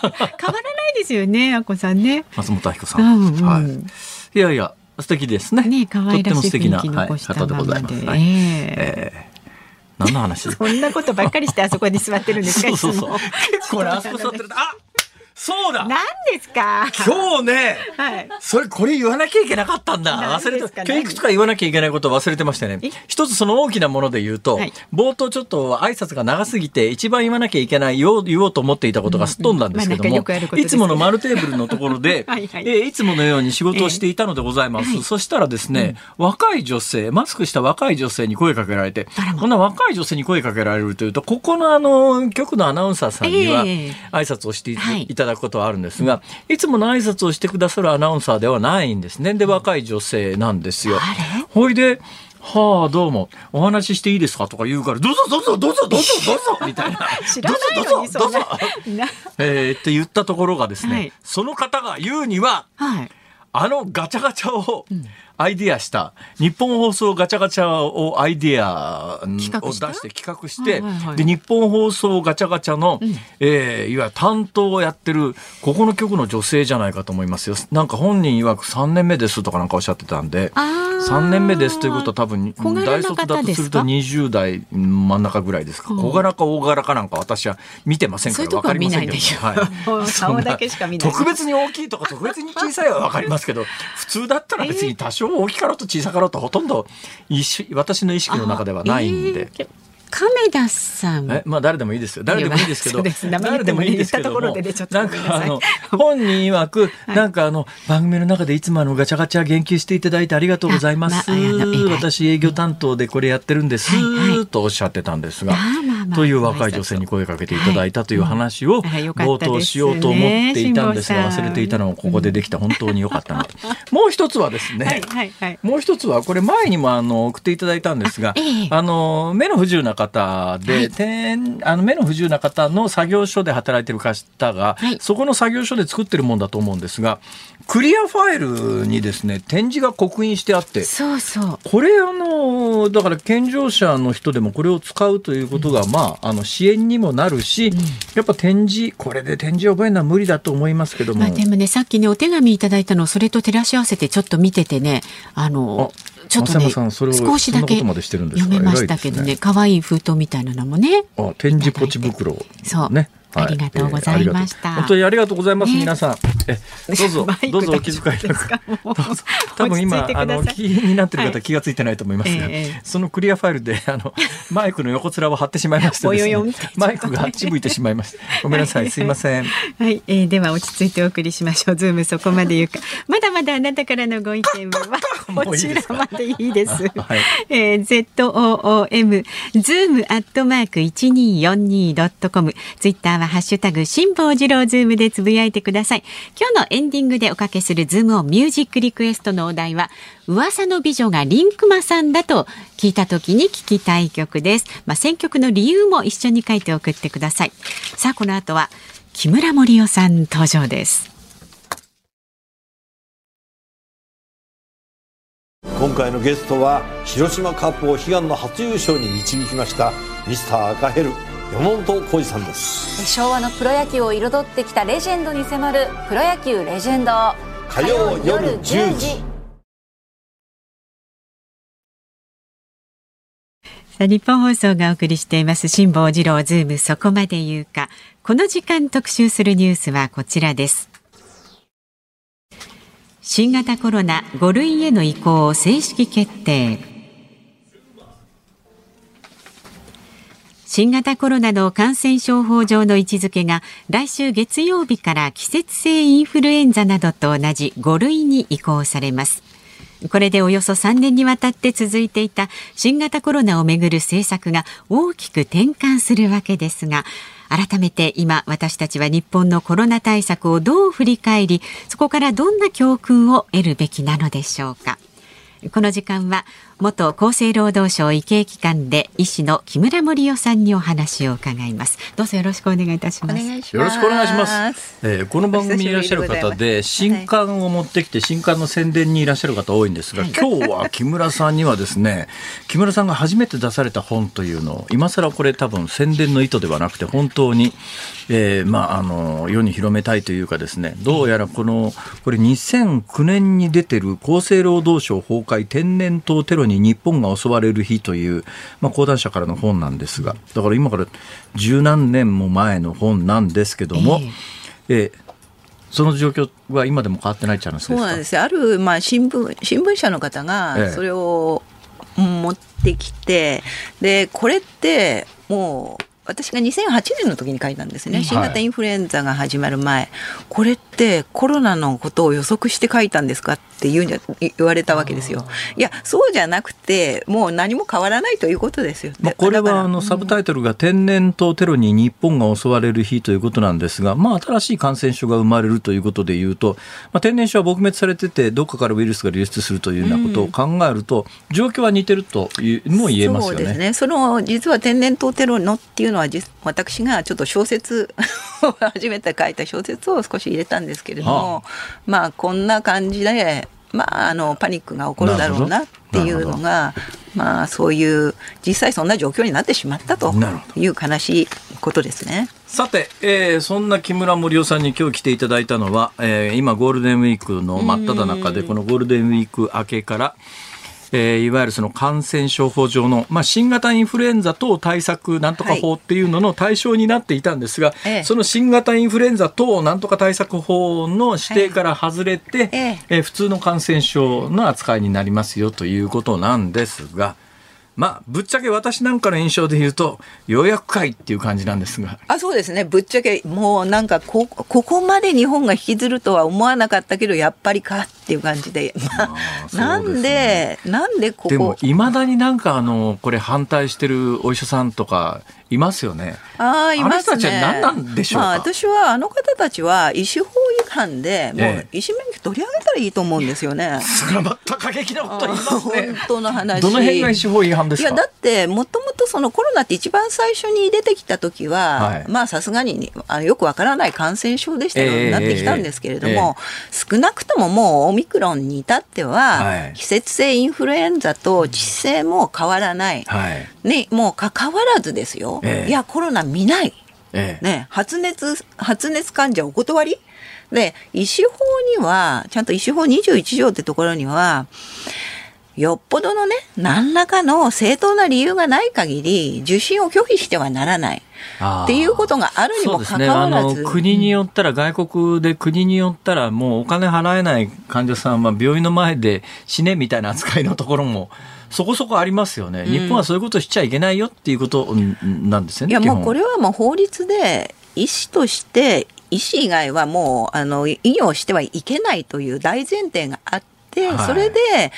らないですよね明子さんね。松本明子さん、うんうん。はい。いやいや素敵ですね。ね可愛らしいとっても素敵な、雰囲気残したはい、方でままで、ございます、はい。ええ。えー何の話？そんなことばっかりしてあそこに座ってるんですか そうそうそう。結構ねあそこ座ってる。とあそうだ。何ですか？今日ねはい。それこれ言わなきゃいけなかったんだ。何忘れて今日いくつか言わなきゃいけないことを忘れてましてね。え？一つその大きなもので言うと、はい。冒頭ちょっと挨拶が長すぎて一番言わなきゃいけない言おう言おうと思っていたことがすっ飛んだんですけども、い。つもの丸テーブルのところで はいはい。えーいつものように仕事をしていたのでございます、そしたらですね、若い女性マスクした若い女性に声かけられてこんな若い女性に声かけられるというとここのあの局のアナウンサーさんにはええ。挨拶をしてい,、はいただくことはあるんですがいつもの挨拶をしてくださるアナウンサーではないんですね。で若い女性なんですよ。ほいではあ、どうも、お話ししていいですか？とか言うから、どうぞどうぞどうぞどうぞどうぞ みたいな。知らないのにどうぞどうぞえーって言ったところがですね、はい。その方が言うには、はい。あのガチャガチャをアイディアした、日本放送ガチャガチャをアイディアを出して企画して、はいはいはい。で、日本放送ガチャガチャの、えーいわゆる担当をやってる、ここの局の女性じゃないかと思いますよ。なんか本人曰く3年目ですとかなんかおっしゃってたんで、あー。3年目ですということは多分大卒だとすると方です20代真ん中ぐらいですか、うん。小柄か大柄かなんか私は見てませんから分かりませんけど。見ない特別に大きいとか特 別に小さいは分かりますけど普通だったら別に多少大きかろうと小さかろうとほとんど私の意識の中ではないんで。えー亀田さん。えまあ誰でもいいですよ。誰でもいいですけど。誰でもいいですけどもなんかあの本人曰くなんかあの番組の中でいつもあのガチャガチャ言及していただいてありがとうございます、私営業担当でこれやってるんです、とおっしゃってたんですが、という若い女性に声かけていただいたという話を冒頭しようと思っていたんですが忘れていたのをここでできた。本当に良かったなと。もう一つはですね、もう一つはこれ前にもあの送っていただいたんですが、あの目の不自由な方で、あの目の不自由な方の作業所で働いてる方が、はい。そこの作業所で作ってるもんだと思うんですがクリアファイルにですね展示が刻印してあってこれあのだから健常者の人でもこれを使うということが、まあ、あの支援にもなるし、やっぱ展示これで展示を覚えるのは無理だと思いますけども、まあ、でもねさっきねお手紙いただいたのそれと照らし合わせてちょっと見ててねあのちょっとね少しだけ読めましたけどね可愛い封筒みたいなのもね。あ展示ポチ袋、そう。ねありがとうございました。本当にありがとうございます、皆さん。え、どうぞ、どうぞお気遣いなく。多分今、あの、気になってる方、気がついてないと思いますが、そのクリアファイルで、あの、マイクの横面を張ってしまいましてマイクがあっち向いてしまいました。ごめんなさい、すいません。はい、えでは落ち着いてお送りしましょう。ズームそこまで言うか。まだまだあなたからのご意見は、こちらまでいいです。はい、え Z O O M ズームアットマーク一二四二ドットコム。ツイッターはハッシュタグ辛坊治郎ズームでつぶやいてください。今日のエンディングでおかけするズームをミュージックリクエストのお題は、噂の美女がリンクマさんだと聞いた時に聞きたい曲です。まあ、選曲の理由も一緒に書いて送ってください。さあ、この後は木村盛世さん登場です。今回のゲストは広島カープを悲願の初優勝に導きましたミスター赤ヘル山本浩二さんです。昭和のプロ野球を彩ってきたレジェンドに迫る「プロ野球レジェンド」火曜夜10時。さあニッポン放送がお送りしています。辛坊治郎ズーム。そこまで言うか。この時間特集するニュースはこちらです。新型コロナ5類への移行を正式決定新型コロナの感染症法上の位置づけが来週月曜日から季節性インフルエンザなどと同じ5類に移行されます。これでおよそ3年にわたって続いていた新型コロナをめぐる政策が大きく転換するわけですが改めて今私たちは日本のコロナ対策をどう振り返りそこからどんな教訓を得るべきなのでしょうか。この時間は元厚生労働省医系機関で医師の木村盛夫さんにお話を伺います。どうぞよろしくお願いいたします。よろしくお願いします。えー、この番組にいらっしゃる方で新刊を持ってきて新刊の宣伝にいらっしゃる方多いんですが、はい、今日は木村さんにはですね木村さんが初めて出された本というのを今更これ多分宣伝の意図ではなくて本当に、えー、まああの世に広めたいというかですねどうやらこのこれ2009年に出てる厚生労働省崩壊天然痘テロに日本が襲われる日という、まあ、講談社からの本なんですが、だから今から十何年も前の本なんですけども、えー、えーその状況は今でも変わってないじゃないですか？そうなんですある、まあ、新聞新聞社の方がそれを持ってきて、でこれってもう私が2008年の時に書いたんですね、新型インフルエンザが始まる前、はい、これってコロナのことを予測して書いたんですかって言うんじゃ言われたわけですよ。いやそうじゃなくてもう何も変わらないということですよ。まあ、これはあのサブタイトルが天然痘テロに日本が襲われる日ということなんですが、まあ、新しい感染症が生まれるということでいうと、まあ、天然症は撲滅されててどっかからウイルスが流出するというようなことを考えると、状況は似てるというも言えますよね。そうですねその実は天然痘テロのっていうのは私がちょっと小説を初めて書いた小説を少し入れたんですけれども、まあこんな感じで、まあ、あのパニックが起こるだろうなっていうのが、まあ、そういう実際そんな状況になってしまったという悲しいことですね。さて、えー、そんな木村盛夫さんに今日来ていただいたのは、えー、今ゴールデンウィークの真っ只中でこのゴールデンウィーク明けからえー、いわゆるその感染症法上の、まあ、新型インフルエンザ等対策なんとか法っていうのの対象になっていたんですが、はい、その新型インフルエンザ等なんとか対策法の指定から外れて、はい、えー、普通の感染症の扱いになりますよということなんですが。まあ、ぶっちゃけ私なんかの印象で言うと、ようやくかいっていう感じなんですが。あ、そうですね。ぶっちゃけ、もうなんかこ、ここまで日本が引きずるとは思わなかったけど、やっぱりかっていう感じで。まあ、なんで、なんでここ。でも、いまだになんかあの、これ反対してるお医者さんとか、いますよね。ああ、いますね。何なんでしょうまあ、私はあの方たちは医師法違反で、もう医師免許取り上げたらいいと思うんですよね。それはまた過激なこと言いますね。本当の話。どの辺が医師法違反ですか？いやだってもともとそのコロナって一番最初に出てきた時は、はい、まあさすがにあよくわからない感染症でしたようになってきたんですけれども、えーえー、少なくとももうオミクロンに至っては、はい、季節性インフルエンザと致死性も変わらない。はい、ねもうかかわらずですよ。ええ。いやコロナ見ない、ええ。ね、発熱発熱患者お断り？で医師法にはちゃんと医師法21条ってところにはよっぽどのね何らかの正当な理由がない限り受診を拒否してはならない。っていうことがあるにもかかわらず、国によったら外国で国によったらもうお金払えない患者さんは病院の前で死ねみたいな扱いのところもそこそこありますよね。日本はそういうことしちゃいけないよっていうことうんなんですよね。いやもうこれはもう法律で医師として医師以外はもうあの医療してはいけないという大前提があって、はいそれで、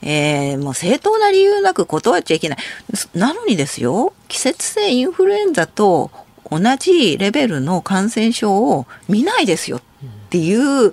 えーもう正当な理由なく断っちゃいけない。なのにですよ季節性インフルエンザと同じレベルの感染症を見ないですよっていう。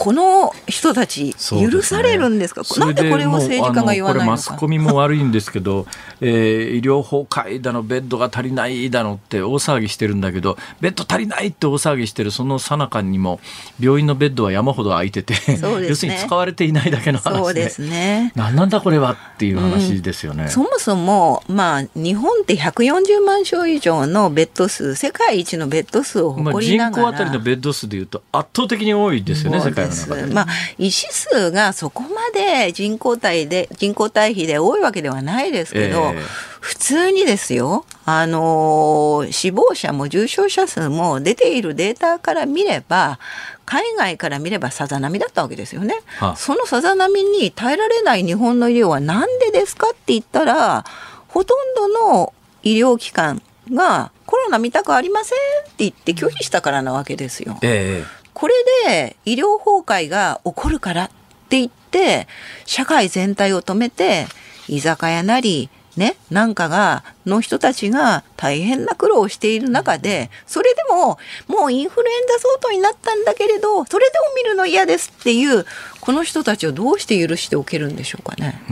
この人たち許されるんですか？なんでこれを政治家が言わないのそれでもうあのこれマスかコミも悪いんですけど、えー医療崩壊だのベッドが足りないだのって大騒ぎしてるんだけどベッド足りないって大騒ぎしてるその最中にも病院のベッドは山ほど空いてて、ね。要するに使われていないだけの話でそうですね。何なんだこれはっていう話ですよね。そもそも、まあ、日本って140万床以上のベッド数、世界一のベッド数をまあ、誇りながら。人口あたりのベッド数でいうと圧倒的に多いですよね、世界のそうです。まあ、医師数がそこまで人口対で、人口対比で多いわけではないですけど、ええ普通にですよ、あのー死亡者も重症者数も出ているデータから見れば、海外から見ればさざ波だったわけですよね。はあそのさざ波に耐えられない日本の医療はなんでですかって言ったら、ほとんどの医療機関がコロナ見たくありませんって言って拒否したからなわけですよ。ええこれで医療崩壊が起こるからって言って、社会全体を止めて、居酒屋なり、ね、なんかが、の人たちが大変な苦労をしている中で、それでも、もうインフルエンザ相当になったんだけれど、それでも見るの嫌ですっていう、この人たちをどうして許しておけるんでしょうかね。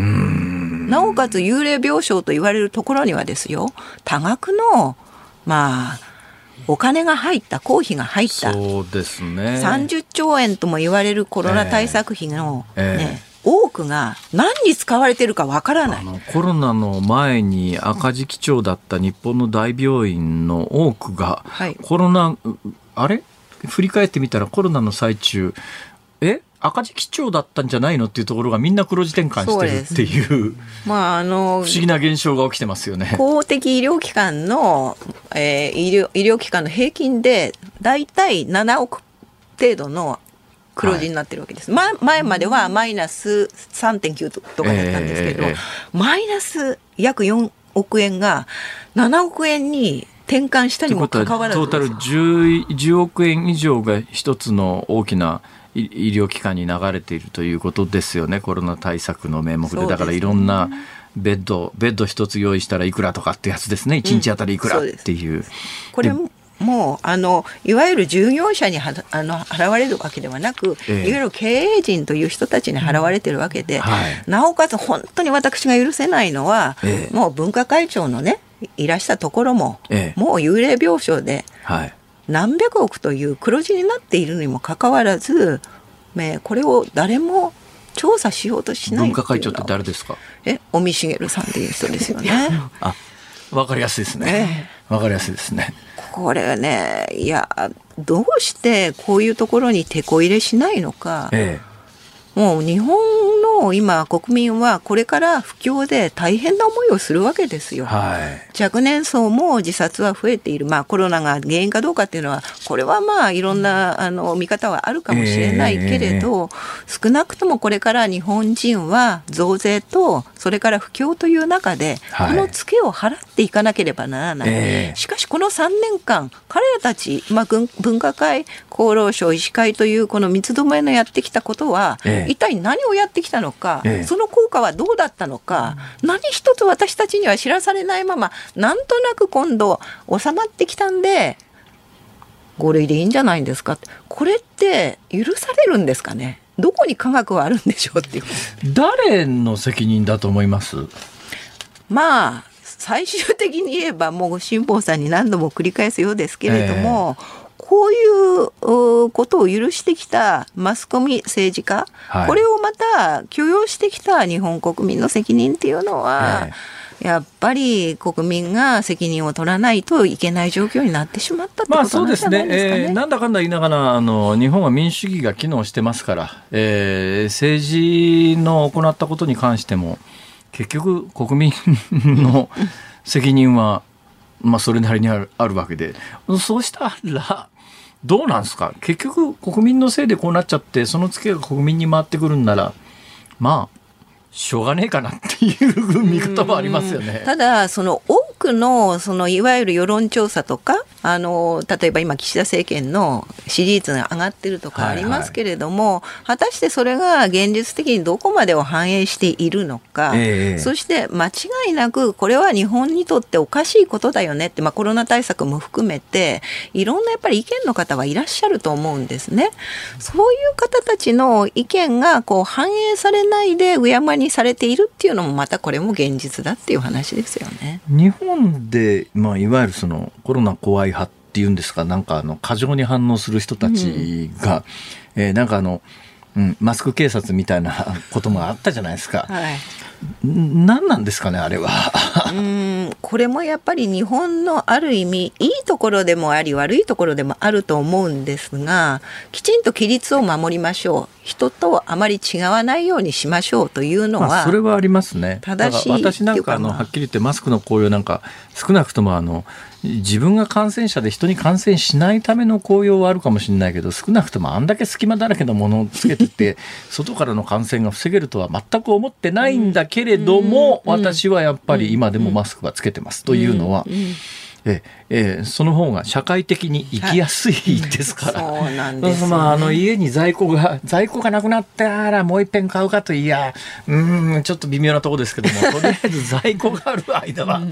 なおかつ幽霊病床と言われるところにはですよ、多額の、まあ、お金が入った、公費が入った、そうですね。30兆円とも言われるコロナ対策費の、ええ。ね多くが何に使われてるかわからない。コロナの前に赤字基調だった日本の大病院の多くが、はい。コロナうあれ？振り返ってみたらコロナの最中え赤字基調だったんじゃないのっていうところがみんな黒字転換してるっていうまああの不思議な現象が起きてますよね。公的医療機関の、えー医療医療機関の平均でだいたい7億程度の黒字になってるわけです。ま前まではマイナス3.9とかだったんですけど、ええええマイナス約4億円が7億円に転換したにもかかわらずはトータル 10, 10億円以上が一つの大きな医医療機関に流れているということですよね。コロナ対策の名目で。だからいろんなベッドベッド一つ用意したらいくらとかってやつですね。1日あたりいくらっていう。これもも。うあのいわゆる従業者にはあの払われるわけではなく、ええ。いわゆる経営陣という人たちに払われてるわけで、はい。なおかつ本当に私が許せないのは、ええ。もう文化会長のねいらしたところも、ええ。もう幽霊病床ではい何百億という黒字になっているにもかかわらず、ね、これを誰も調査しようとしない文化会長って誰ですか？え尾身茂さんっていう人ですよね。あわかりやすいですね。わかりやすいですね。これねいやどうしてこういうところに手こ入れしないのか、えもう日本の今国民はこれから不況で大変な思いをするわけですえよ。はい。若年層も自殺は増えている、まあ、コロナが原因かどうかっていうのはこれはまあいろんなあの見方はあるかもしれないけれど、少なくともこれから日本人は増税とそれから不況という中で、はい。このツケを払っていかなければならない、ええ。しかしこの3年間彼らたち、まあ、軍分科会厚労省医師会というこの三つどもえのやってきたことは、ええ。一体何をやってきたのか、ええ。その効果はどうだったのか、何一つ私たちには知らされないままなんとなく今度収まってきたんで5類でいいんじゃないんですか？これって許されるんですかね？どこに科学はあるんでしょうっていう。誰の責任だと思います？まあ最終的に言えばもう辛坊さんに何度も繰り返すようですけれども、こういうことを許してきたマスコミ政治家、はい、これをまた許容してきた日本国民の責任っていうのは、やっぱり国民が責任を取らないといけない状況になってしまったってことなんですかね。まあ、そうですね、えー、なんだかんだ言いながらあの日本は民主主義が機能してますから、えー、政治の行ったことに関しても結局国民の 責任は、まあ、それなりにあるあるわけで。そうしたらどうなんですか？結局国民のせいでこうなっちゃってそのツケが国民に回ってくるんならまあしょうがねえかなっていう見方もありますよね。ただその多くのそのいわゆる世論調査とかあの例えば今岸田政権の支持率が上がってるとかありますけれども、はいはい、果たしてそれが現実的にどこまでを反映しているのか、えー、そして間違いなくこれは日本にとっておかしいことだよねって、まあ、コロナ対策も含めていろんなやっぱり意見の方はいらっしゃると思うんですね。そういう方たちの意見がこう反映されないで敬にされているっていうのもまたこれも現実だっていう話ですよね。日本で、まあ、いわゆるそのコロナ怖い派っていうんですかなんかあの過剰に反応する人たちが、うん、えー、なんかあの、うん、マスク警察みたいな こともあったじゃないですか。はい。何なんですかねあれは。うんこれもやっぱり日本のある意味いいところでもあり悪いところでもあると思うんですがきちんと規律を守りましょう人とあまり違わないようにしましょうというのは、まあ、それはありますね。正しい私なんかあのはっきり言ってマスクの効用なんか少なくともあの自分が感染者で人に感染しないための効用はあるかもしれないけど少なくともあんだけ隙間だらけのものをつけてて 外からの感染が防げるとは全く思ってないんだけれども、私はやっぱり今でもマスクはつけてますというのは。ええー、その方が社会的に生きやすいですから、はい、そうなんです、ね、まあ、あの家に在庫が 在庫がなくなったらもう一遍買うかといやうんちょっと微妙なところですけども とりあえず在庫がある間は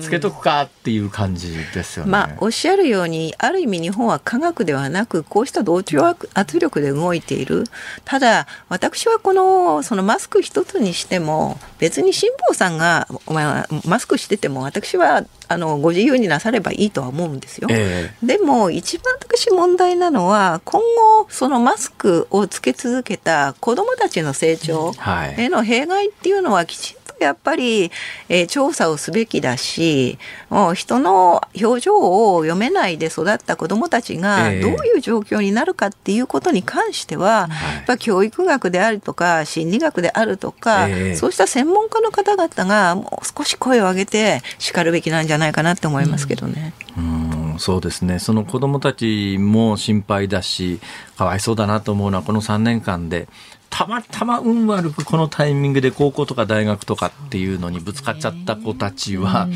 つけとくかっていう感じですよね。まあ、おっしゃるようにある意味日本は科学ではなくこうした同調圧力で動いている。ただ私はこのそのマスク一つにしても別に辛坊さんがお前マスクしてても私はあのご自由になさればいいとは思うんですよ。えー、でも一番私問題なのは今後そのマスクをつけ続けた子どもたちの成長への弊害っていうのはきちんとやっぱり、えー、調査をすべきだしもう人の表情を読めないで育った子どもたちがどういう状況になるかっていうことに関しては、えー、やっぱ教育学であるとか心理学であるとか、えー、そうした専門家の方々がもう少し声を上げてしかるべきなんじゃないかなって思いますけどね。うんそうですね。その子どもたちも心配だしかわいそうだなと思うのはこの3年間でたまたま運悪くこのタイミングで高校とか大学とかっていうのにぶつかっちゃった子たちは、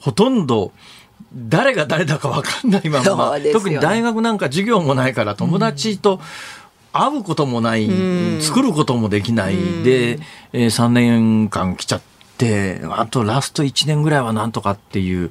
ほとんど誰が誰だか分かんないまま、ね、特に大学なんか授業もないから友達と会うこともない、うん、作ることもできない。で、えー、3年間来ちゃって。あとラスト1年ぐらいはなんとかっていう、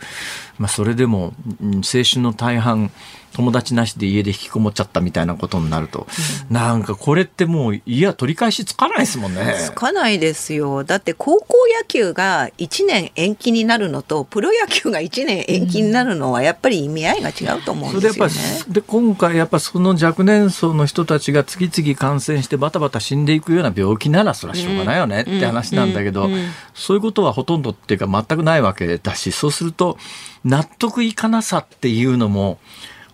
まあ、それでも青春の大半友達なしで家で引きこもっちゃったみたいなことになると、うん、なんかこれってもういや取り返しつかないですもんね。つかないですよ。だって高校野球が1年延期になるのとプロ野球が1年延期になるのはやっぱり意味合いが違うと思うんですよね。で今回やっぱその若年層の人たちが次々感染してバタバタ死んでいくような病気ならそれはしょうがないよねって話なんだけど、そういうことはほとんどっていうか全くないわけだしそうすると納得いかなさっていうのも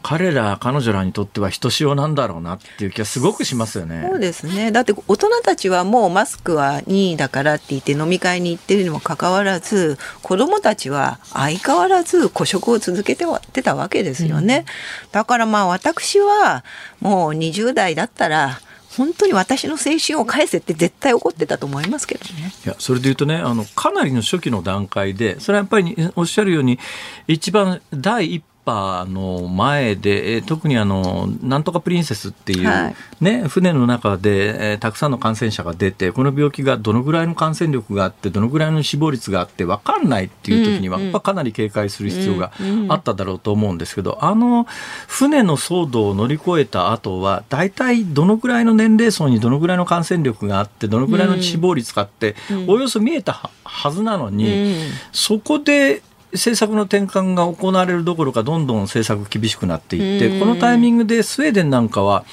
彼ら彼女らにとってはひとしおなんだろうなっていう気がすごくしますよね。そうですね。だって大人たちはもうマスクは任意だからって言って飲み会に行ってるにもかかわらず、子供たちは相変わらず孤食を続けててたわけですよね。うん、だからまあ私はもう20代だったら本当に私の青春を返せって絶対怒ってたと思いますけどね。いやそれで言うとねあのかなりの初期の段階でそれはやっぱりおっしゃるように一番第一波の前で、特にあの、なんとかプリンセスっていう、はい、ね、船の中で、えたくさんの感染者が出て、この病気がどのぐらいの感染力があって、どのぐらいの死亡率があって、分かんないっていう時には、うんうん、かなり警戒する必要があっただろうと思うんですけど、あの、船の騒動を乗り越えた後は、大体どのぐらいの年齢層にどのぐらいの感染力があって、どのぐらいの死亡率かって、およそ見えたはずなのに、そこで政策の転換が行われるどころかどんどん政策厳しくなっていってこのタイミングでスウェーデンなんかは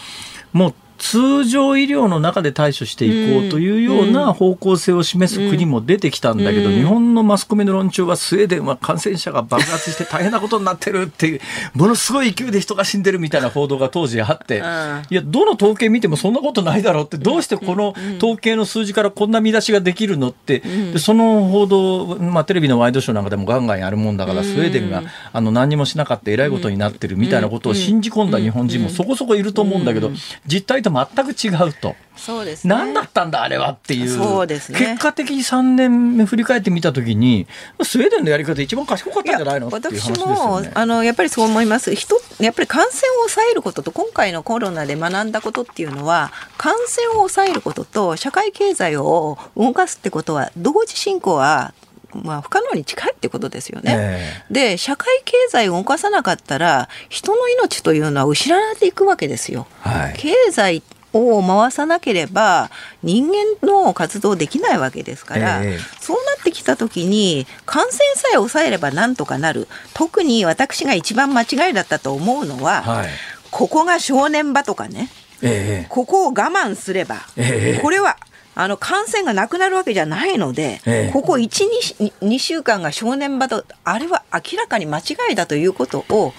もう通常医療の中で対処していこうというような方向性を示す国も出てきたんだけど、日本のマスコミの論調はスウェーデンは感染者が爆発して大変なことになってるっていう、ものすごい勢いで人が死んでるみたいな報道が当時あって、いや、どの統計見てもそんなことないだろうって、どうしてこの統計の数字からこんな見出しができるのって、でその報道、まあ、テレビのワイドショーなんかでもガンガンやるもんだから、スウェーデンがあの何にもしなかったえらいことになってるみたいなことを信じ込んだ日本人もそこそこいると思うんだけど、実態と全く違ううと。そうですね、何だったんだあれはっていう。そうです、ね、結果的に3年目振り返ってみたときにスウェーデンのやり方一番賢かったんじゃないの？ってい私もあのやっぱりそう思います。人やっぱり感染を抑えることと今回のコロナで学んだことっていうのは感染を抑えることと社会経済を動かすってことは同時進行はまあ、不可能に近いってことですよね。えー、で社会経済を動かさなかったら人の命というのは失われていくわけですよ。はい、経済を回さなければ人間の活動できないわけですから、えー、そうなってきた時に感染さえ抑えればなんとかなる。特に私が一番間違いだったと思うのは、はい、ここが正念場とかね、えー、ここを我慢すれば、えー、これはあの感染がなくなるわけじゃないので、ええ、ここ1、2, 2週間が正念場と、あれは明らかに間違いだということを、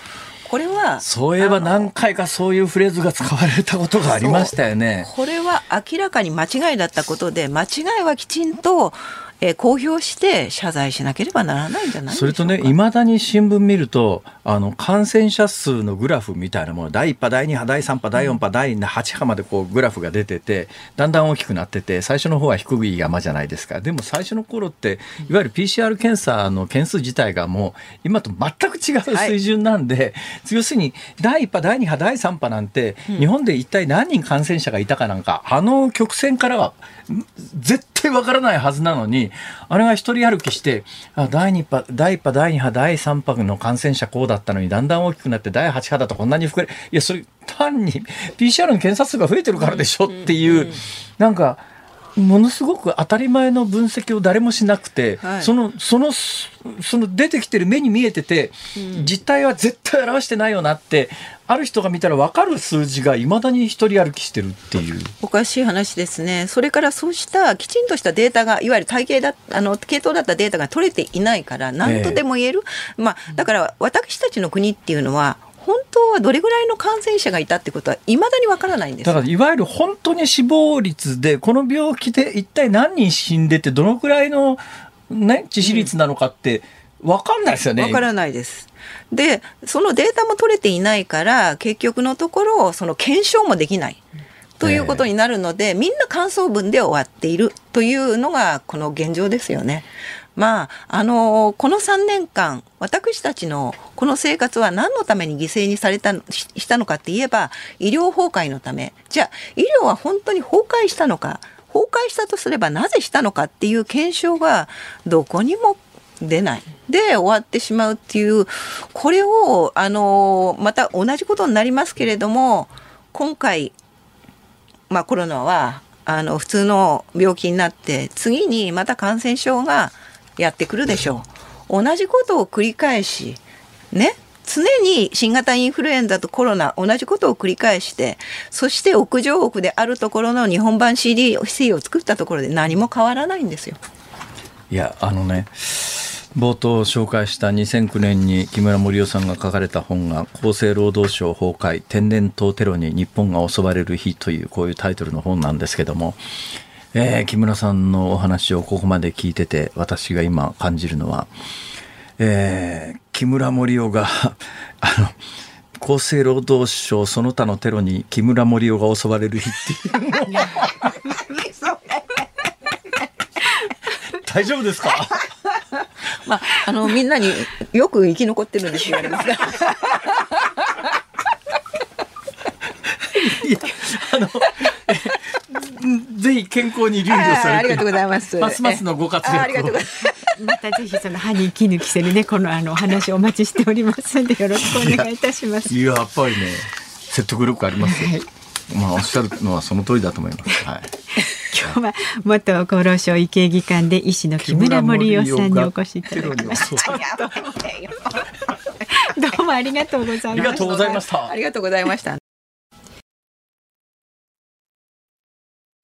これはそういえば何回かそういうフレーズが使われたことがありましたよね。これは明らかに間違いだったことで間違いはきちんとえー、公表して謝罪しなければならないんじゃないそれとね、いまだに新聞見ると、あの感染者数のグラフみたいなもの、第1波、第2波、第3波、第4波、第8波までこうグラフが出てて、だんだん大きくなってて、最初の方は低い山じゃないですか。でも最初の頃って、いわゆる PCR 検査の件数自体がもう、今と全く違う水準なんで、はい、要するに、第1波、第2波、第3波なんて、日本で一体何人感染者がいたかなんか、あの曲線からは絶対わからないはずなのに、あれが一人歩きして、あ第2波、第1波、第2波、第3波の感染者こうだったのに、だんだん大きくなって第8波だとこんなに膨れ、いや、それ単に PCR の検査数が増えてるからでしょっていう、なんか、ものすごく当たり前の分析を誰もしなくて、はい、そのそのその出てきてる目に見えてて、うん、実態は絶対表してないよなってある人が見たら分かる数字がいまだに一人歩きしてるっていう。おかしい話ですね。それからそうしたきちんとしたデータがいわゆる体系だあの系統だったデータが取れていないから何とでも言える、えー、まあ、だから私たちの国っていうのは本当はどれぐらいの感染者がいたってことはいまだにわからないんですだからいわゆる本当に死亡率でこの病気で一体何人死んでてどのくらいの、ね、致死率なのかって分かんないですよね。わからないです。でそのデータも取れていないから結局のところその検証もできない。ということになるので、みんな感想文で終わっているというのがこの現状ですよね。まあ、あのこの3年間、私たちのこの生活は何のために犠牲にされたしたのかって言えば、医療崩壊のため。じゃあ、医療は本当に崩壊したのか、崩壊したとすればなぜしたのかっていう検証がどこにも出ない。で終わってしまうっていう、これを、あのまた同じことになりますけれども、今回、まあコロナは、あの、普通の病気になって、次にまた感染症がやってくるでしょう。同じことを繰り返し、ね、常に新型インフルエンザとコロナ同じことを繰り返してそして屋上屋であるところの日本版 CDC を作ったところで何も変わらないんですよ。いやあのね冒頭紹介した2009年に木村盛夫さんが書かれた本が厚生労働省崩壊天然痘テロに日本が襲われる日というこういうタイトルの本なんですけどもえー、木村さんのお話をここまで聞いてて、私が今感じるのは、えー、木村盛夫が あの、厚生労働省その他のテロに木村盛夫が襲われる日っていう大丈夫ですか？まあ、あの、みんなによく生き残ってるんです言われますが。いや、あの、ぜひ健康に留意されてありがとうございます。ますますのご活躍を。またぜひその歯に息抜きせるねこのあの話お待ちしておりますんでよろしくお願いいたします。いややっぱりね説得力ありますよ。はい、まあおっしゃるのはその通りだと思います。はい。今日は元厚労省医系技官で医師の木村盛夫さんにお越しいただきました。どうもありがとうございました。ありがとうございました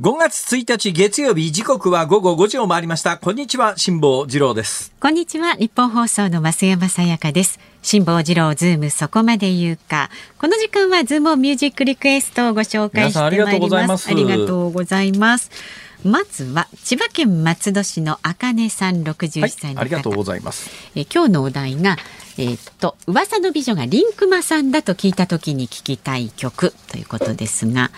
5月1日月曜日時刻は午後5時を回りました。こんにちは辛坊治郎です。こんにちはニッポン放送の増山さやかです。辛坊治郎ズームそこまで言うか。この時間はズームミュージックリクエストをご紹介してまいります。ありがとうございます。ありがとうございます。まずは千葉県松戸市のあかねさん61歳の方、ありがとうございます。え今日のお題がえーっと噂の美女がリンクマさんだと聞いた時に聞きたい曲ということですが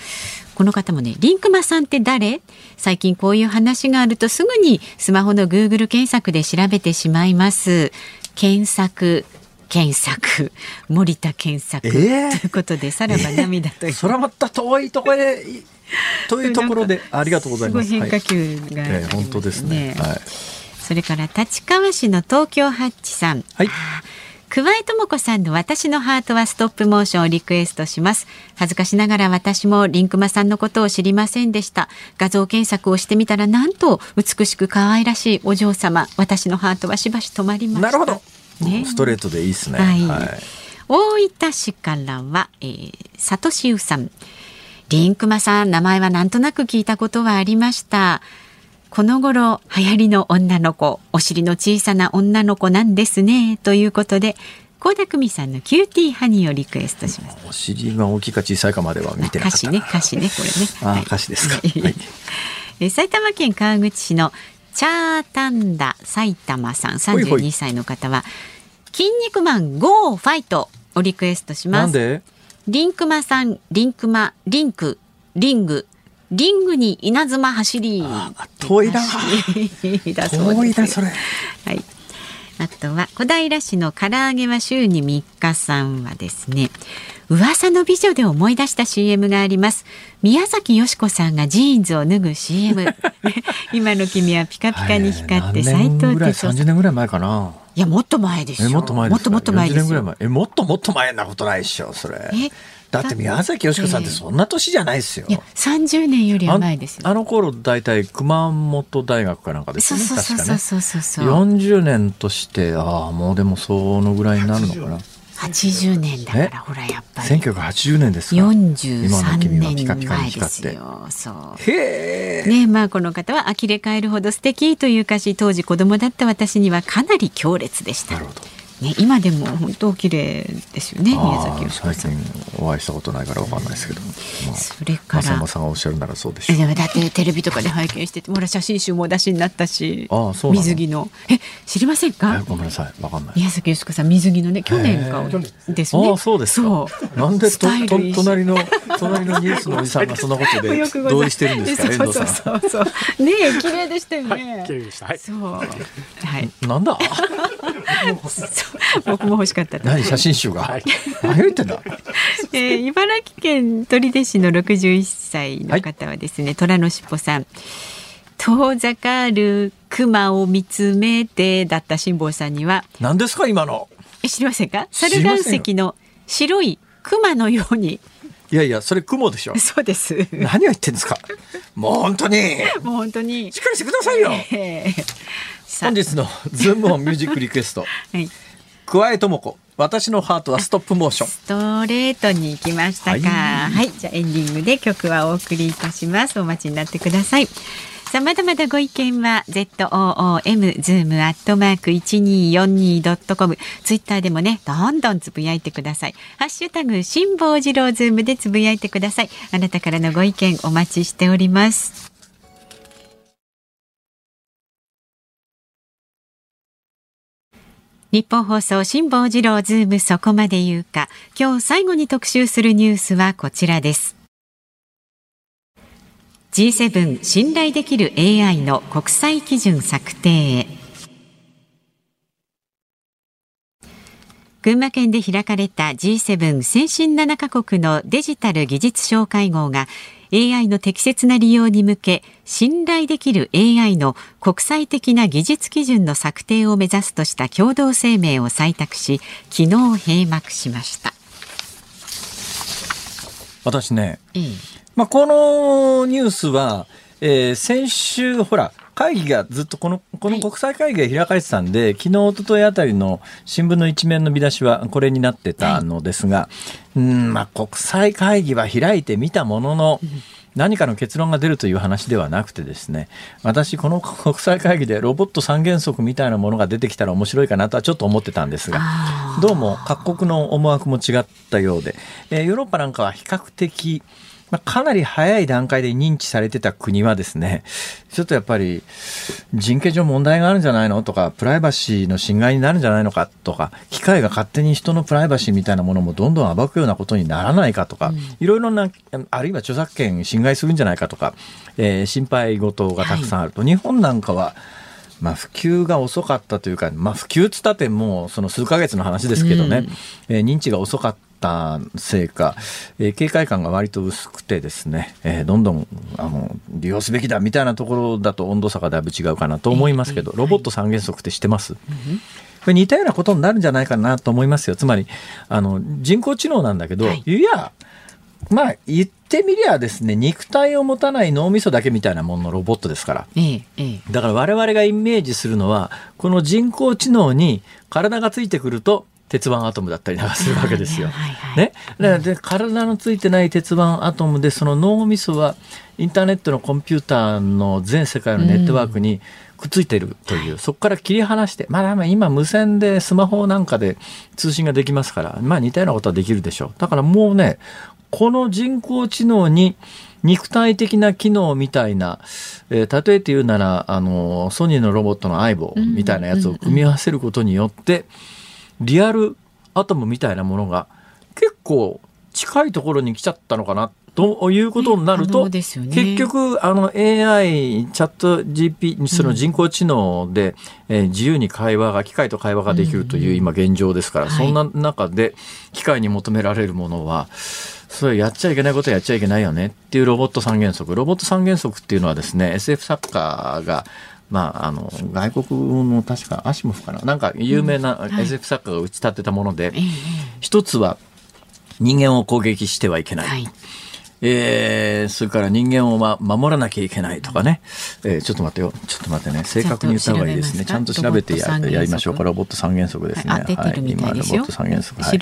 この方もねリンクマさんって誰？最近こういう話があるとすぐにスマホの Google 検索で調べてしまいます。検索検索。森田検索、えー。ということでさらば涙という、空まった遠いところへいというところで ありがとうございます。変化球が、はいえー本当ですね。はい、それから立川市の東京ハッチさん。はい桑井智子さんの私のハートはストップモーションをリクエストします。恥ずかしながら私もリンクマさんのことを知りませんでした。画像検索をしてみたらなんと美しく可愛らしいお嬢様。私のハートはしばし止まりました。なるほど、ねストレートでいいですねはい大分市からは、えー、サトシウさん。リンクマさん、名前はなんとなく聞いたことはありました。この頃流行りの女の子、お尻の小さな女の子なんですね。ということで、倖田來未さんのキューティーハニーをリクエストします。お尻が大きいか小さいかまでは見てなかった歌詞ね、歌詞ね、これね。あ歌詞ですかはい 埼玉県川口市のチャータンダ埼玉さんほいほい32歳の方は「キン肉マン GO Fight」をリクエストします。なんで？リンクマさん、リンクマ、リンク、リング、リングに稲妻走り。遠いな。遠いなそれ。はい。あとは小平市の唐揚げは週に3日さんはですね噂の美女で思い出した CM があります。宮崎美子さんがジーンズを脱ぐ CM 今の君はピカピカに光って斎藤哲夫さん。30年ぐらい前かな。いやもっと前ですもっと前もっともっと前で40年すよぐらい前。えもっともっと前なことないっしょそれ。えだって宮崎美子さんってそんな年じゃないっすよ。いや30年よりは前ですよ。ああの頃大体熊本大学かなんかですねそうそうそうそうそうそう。40年としてああもうでもそのぐらいになるのかな。80年だかえ？らほらやっぱり。1980年ですか？今の43君は年前ですよそう。へえ。ねまあこの方は呆れ返るほど素敵という歌詞当時子供だった私にはかなり強烈でした。なるほどね今でも本当綺麗ですよね宮あ崎美子さん。近お会いしたことないからわかんないですけど、まあ、それから。松山さんがおっしゃるならそうでしょう。でもだってテレビとかで拝見しててほら写真集もお出しになったしああそう水着の。え知りませんえかごめんなさい。わかんない。宮崎美子さん水着のね去年かですね。ああそうですか。そう。なんでとスタイとルいいし隣の隣のニュースのおじさんがそんなことで同意してるんですか？遠 そう藤さんそうそう。そうねえ綺麗でしたよね、綺麗でした。はい。そう。はい。なんだ？僕も欲しかったと。何写真集が、何を言ってんだ。えー茨城県取手市の61歳の方はですね、虎のしっぽさん。遠ざかる熊を見つめてだった辛坊さんには何ですか今の？え知りませんか？猿岩石の白い熊のように。いやいやそれ雲でしょ。そうです。何を言ってんですか。もう本当に。もう本当に。しっかりしてくださいよ。えーさ本日のズームオンミュージックリクエスト はい桑江智子私のハートはストップモーションストレートに行きましたか。ははいい、じゃあエンディングで曲はお送りいたします。お待ちになってください。さあまだまだご意見は z o o m zoom アットマーク一二四二ドットコムツイッターでもねどんどんつぶやいてください。ハッシュタグ辛坊治郎ズームでつぶやいてください。あなたからのご意見お待ちしております。日本放送辛坊治郎ズームそこまで言うか。今日最後に特集するニュースはこちらです。G7 信頼できる AI の国際基準策定へ。群馬県で開かれた G7 先進7カ国のデジタル技術相会合が AI の適切な利用に向け信頼できる AI の国際的な技術基準の策定を目指すとした共同声明を採択し昨日閉幕しました。私ねええまあ、このニュースは、えー先週、ほら、会議がずっとこの、この国際会議が開かれてたんで、昨日、一昨日あたりの新聞の一面の見出しはこれになってたのですが、うん、まあ、国際会議は開いてみたものの、何かの結論が出るという話ではなくてですね、私、この 国際会議でロボット三原則みたいなものが出てきたら面白いかなとはちょっと思ってたんですが、どうも各国の思惑も違ったようで、えーヨーロッパなんかは比較的、まあ、かなり早い段階で認知されてた国はですね、ちょっとやっぱり人権上問題があるんじゃないの？とか、プライバシーの侵害になるんじゃないのか？とか、機械が勝手に人のプライバシーみたいなものもどんどん暴くようなことにならないか？とか、いろいろな、あるいは著作権侵害するんじゃないか？とか、えー心配事がたくさんあると。日本なんかは、まあ、普及が遅かったというか、まあ、普及っつったってもうその数ヶ月の話ですけどね、えー認知が遅かったせいか、えー警戒感が割と薄くてですね、えーどんどんあの利用すべきだみたいなところだと温度差がだいぶ違うかなと思いますけど、ロボット三原則って知ってます、これ似たようなことになるんじゃないかなと思いますよ。つまり、あの、人工知能なんだけど、はい。いや、まあ、言ってみりゃですね、肉体を持たない脳みそだけみたいなもののロボットですから。ええええ。だから我々がイメージするのは、この人工知能に体がついてくると、鉄腕アトムだったりなんかするわけですよ。ね、で体のついてない鉄腕アトムでその脳みそはインターネットのコンピューターの全世界のネットワークにくっついているという、そこから切り離して、まあ、まあ今無線でスマホなんかで通信ができますから、まあ似たようなことはできるでしょう。だからもうね、この人工知能に肉体的な機能みたいな、えー例えて言うなら、あの、ソニーのロボットの相棒みたいなやつを組み合わせることによって、リアルアトムみたいなものが結構近いところに来ちゃったのかなということになると、能ですよね。結局あの AI チャット GP その人工知能で、えー自由に会話が機械と会話ができるという今現状ですから、はい。そんな中で機械に求められるものはそれやっちゃいけないことやっちゃいけないよねっていうロボット三原則。ロボット三原則っていうのはですね SF 作家がまあ、あの外国の確かアシモフかな。なんか有名な SF 作家が打ち立てたもので、ええ。一つは人間を攻撃してはいけない、はいえーそれから人間を、ま、守らなきゃいけないとかね、えーちょっと待ってよ。ちょっと待ってね。正確に言った方がいいですね。ちゃんと調べてややりましょうか。ロボット三原則ですね。はい今ロボット三原則、はい。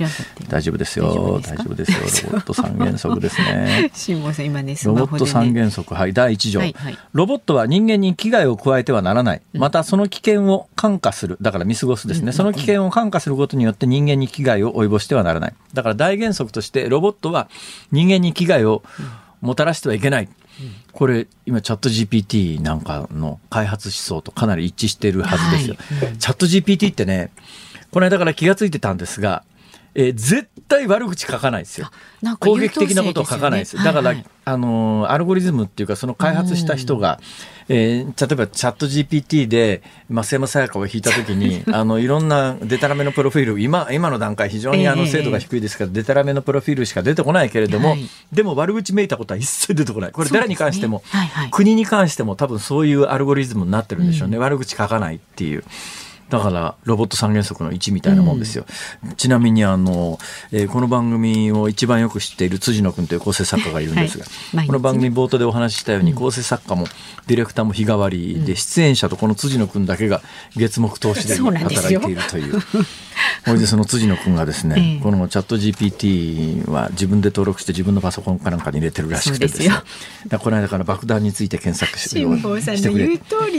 大丈夫ですよ。大丈夫ですよ。ロボット三原則ですね。辛坊さん今ねスロボット三原則、はい、第一条、はいはい。ロボットは人間に危害を加えてはならない。また、その危険を感化する。だから見過ごすですね。その危険を感化することによって人間に危害を及ぼしてはならない。だから大原則として、ロボットは人間に危害をもたらしてはいけない。これ、今、チャット GPT なんかの開発思想とかなり一致しているはずですよ。チャット GPT ってね、この間から気がついてたんですが、えー絶対悪口書かないですよ。攻撃的なことを書かないです。だから、はいはいあのーアルゴリズムっていうか、その開発した人が、えー例えばチャット GPT で、増山さやかを引いたときに、あの、いろんなデタラメのプロフィール、今、今の段階非常にあの、ええ精度が低いですから、デタラメのプロフィールしか出てこないけれども、はいでも悪口めいたことは一切出てこない。これ誰に関しても、ねはいはい国に関しても多分そういうアルゴリズムになってるんでしょうね。悪口書かないっていう。だからロボット三原則の1みたいなもんですよ。うん、ちなみにあの、えー、この番組を一番よく知っている辻野君という構成作家がいるんですが、はい、この番組冒頭でお話ししたように、構成作家もディレクターも日替わりで、出演者とこの辻野君だけが月目投資で働いているという。それでその辻野君がですね、えこのチャット GPT は自分で登録して自分のパソコンかなんかに入れてるらしくてですね。この間から爆弾について検索してくれ、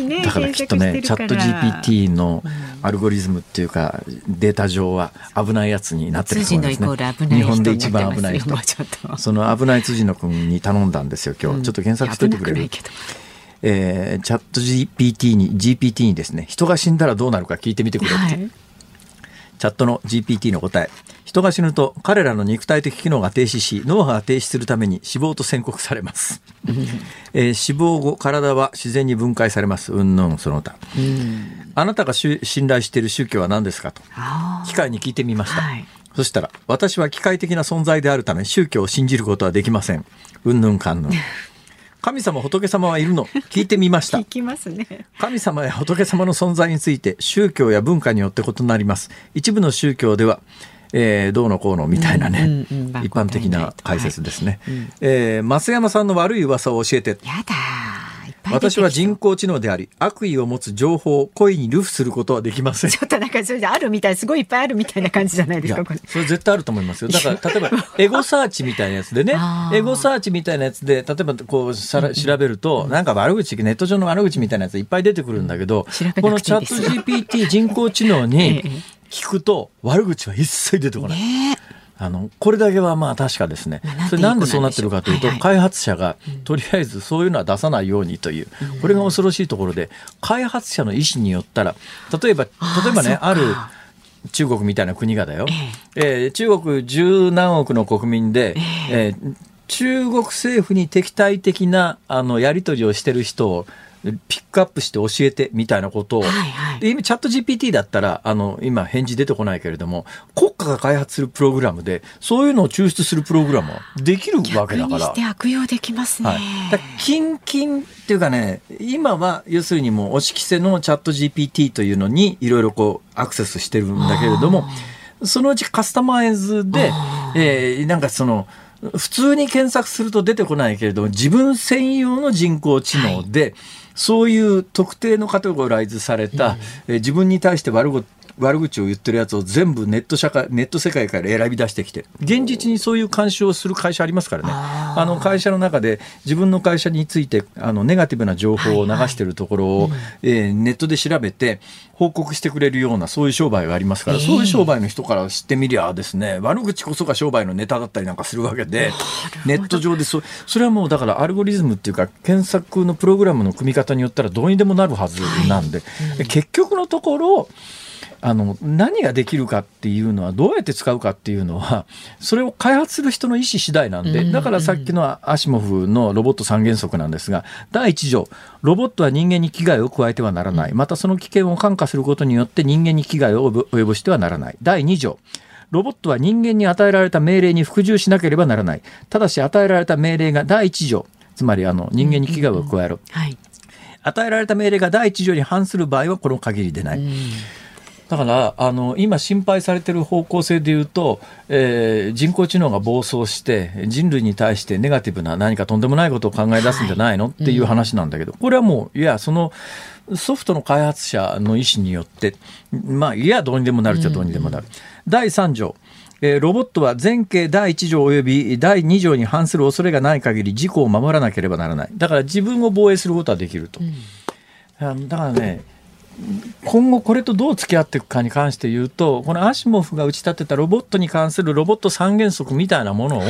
ね、だからきっとねチャット GPT のアルゴリズムっていうかデータ上は危ないやつになってるそうですね。日本で一番危ない人。その危ない辻野君に頼んだんですよ今日、ちょっと検索しといてくれる？えー、チャット GPT に GPT にですね人が死んだらどうなるか聞いてみてくれって、はいチャットの GPT の答え。人が死ぬと彼らの肉体的機能が停止し脳波が停止するために死亡と宣告されます、えー、死亡後体は自然に分解されます。うんぬんその他。あなたが信頼している宗教は何ですかと。機械に聞いてみました、はい、そしたら私は機械的な存在であるため宗教を信じることはできません。うんぬんかんぬん 神様仏様はいるの。聞いてみました。聞きますね。神様や仏様の存在について宗教や文化によって異なります。一部の宗教ではえー、どうのこうのみたいなね、うんうんうん、一般的な解説ですね、はいうん、えー、増山さんの悪い噂を教えて。やだ私は人工知能であり悪意を持つ情報を故意に流布することはできません。ちょっとなんかそれであるみたいすごいいっぱいあるみたいな感じじゃないですかそれ絶対あると思いますよ。だから 例えばエゴサーチみたいなやつでね。エゴサーチみたいなやつで例えばこうさら調べると、うん、なんか悪口ネット上の悪口みたいなやついっぱい出てくるんだけど、うん、このチャット GPT 人工知能に 聞くと悪口は一切出てこない。え。ーあのこれだけはまあ確かですね。それなんでそうなってるかというと、開発者がとりあえずそういうのは出さないようにという、これが恐ろしいところで、開発者の意思によったら、例えば、例えばね、ある中国みたいな国がだよ、えー、中国十何億の国民で、えー、中国政府に敵対的なあのやり取りをしてる人をピックアップして教えてみたいなことを、はいはい、今チャット GPT だったらあの今返事出てこないけれども国家が開発するプログラムでそういうのを抽出するプログラムはできるわけだから。悪用できますね。はい、だキンキンっていうかね今は要するにもう押し着せのチャット GPT というのにいろいろこうアクセスしてるんだけれどもそのうちカスタマイズで、えー、なんかその普通に検索すると出てこないけれども自分専用の人工知能で、はいそういう特定のカテゴライズされた、え自分に対して悪悪口を言ってるやつを全部ネット社会ネット世界から選び出してきて現実にそういう監視をする会社ありますからね。あの会社の中で自分の会社についてあのネガティブな情報を流しているところを、はいはい、えー、ネットで調べて報告してくれるようなそういう商売がありますから、そういう商売の人から知ってみりゃですね悪口こそが商売のネタだったりなんかするわけでネット上でそそれはもうだからアルゴリズムっていうか検索のプログラムの組み方によったらどうにでもなるはずなんで、はい。うん、結局のところあの何ができるかっていうのはどうやって使うかっていうのは それを開発する人の意思次第なんでだからさっきのアシモフのロボット三原則なんですが第1条ロボットは人間に危害を加えてはならない。またその危険を感化することによって人間に危害を及ぼしてはならない。第2条ロボットは人間に与えられた命令に服従しなければならない。ただし与えられた命令が第1条つまりあの人間に危害を加える、はい。与えられた命令が第一条に反する場合はこの限りでない。だからあの今心配されている方向性でいうと、えー、人工知能が暴走して人類に対してネガティブな何かとんでもないことを考え出すんじゃないの、はい、っていう話なんだけど、これはもういやそのソフトの開発者の意思によってまあいやどうにでもなるっちゃどうにでもなる。うん、第3条えー、ロボットは前景第1条及び第2条に反する恐れがない限り事故を守らなければならない。だから自分を防衛することはできると。うん、だからね、今後これとどう付き合っていくかに関して言うとこのアシモフが打ち立てたロボットに関するロボット三原則みたいなものを、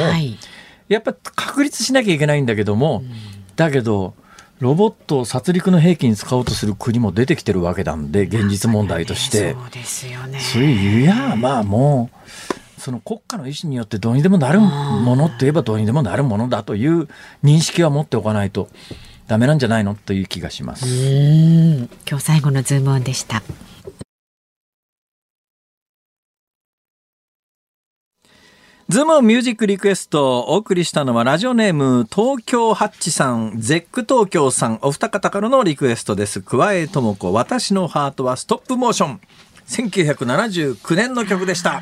やっぱ確立しなきゃいけないんだけども、だけどロボットを殺戮の兵器に使おうとする国も出てきてるわけなんで現実問題として。そうですよね。そういういやまあもうその国家の意思によってどうにでもなるものといえばどうにでもなるものだという認識は持っておかないとダメなんじゃないの？という気がします。今日最後のズームオンでした。ズームミュージックリクエストをお送りしたのはラジオネーム東京ハッチさん、ゼック東京さん、お二方からのリクエストです。桑江智子、私のハートはストップモーション。1979年の曲でした。は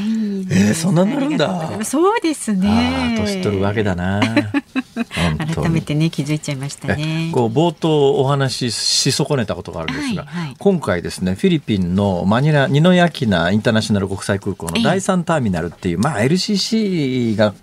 い。えーそんなになるんだそうですあね。あ、年取るわけだな。改めてね気づいちゃいましたねえ。こう冒頭お話しし損ねたことがあるんですが、はいはい今回ですねフィリピンのマニラニノヤキナインターナショナル国際空港の第3ターミナルっていう、まあ LCC がうん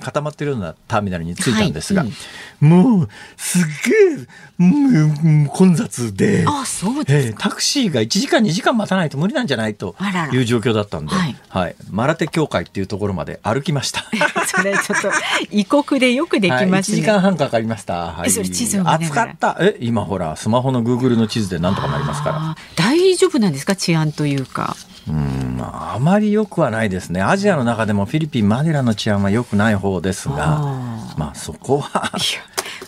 固まってるようなターミナルに着いたんですが、はいもうすっげえうんうん混雑で。あそうですええタクシーが1時間2時間待たないと無理なんじゃないという状況だったんで、はいはい、マラテ教会っていうところまで歩きました。それちょっと異国でよくできはい、1ますね。時間半かかりました。はい、えそれ地図を暑かった。え、今ほら、スマホの Google の地図でなんとかなりますから。大丈夫なんですか？治安というか。うん、まあ、あまり良くはないですね。アジアの中でもフィリピン、マニラの治安は良くない方ですが、あまあそこは、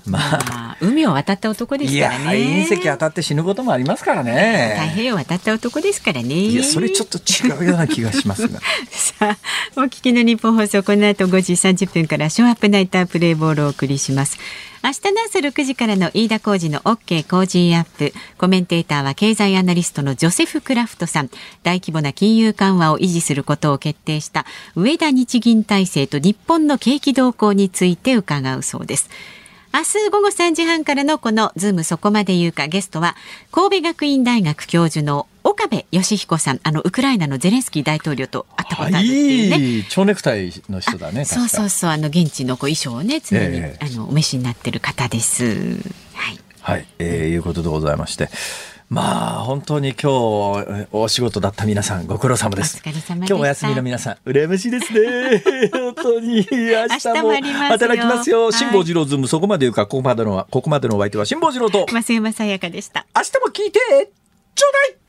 まあ、まあ海を渡った男ですからね。隕石当たって死ぬこともありますから太ね。平洋渡った男ですからね。いや、それちょっと違うような気がしますが。さあ、お聞きの日本放送、この後5時30分からショーアップナイタープレイボールをお送りします。明日の朝6時からの飯田浩二の OK 工事アップ。コメンテーターは経済アナリストのジョセフ・クラフトさん。大規模な金融緩和を維持することを決定した上田日銀体制と日本の景気動向について伺うそうです。明日午後3時半からのこのズームそこまで言うかゲストは神戸学院大学教授の岡部義彦さんあのウクライナのゼレンスキー大統領と会ったことあるっていうね。いい蝶ネクタイの人だね。そうそうそうあの現地のこう衣装をね常に、ええあのお召しになってる方です。はい。はい、えー、いうことでございまして。まあ本当に今日お仕事だった皆さんご苦労様です。お疲れ様でした今日お休みの皆さん羨ましいですね。本当に明日も働きますよ。はい辛坊治郎ズームそこまで言うかここまでのここまでのお相手は辛坊治郎と増山さやかでした。明日も聞いてちょうだい。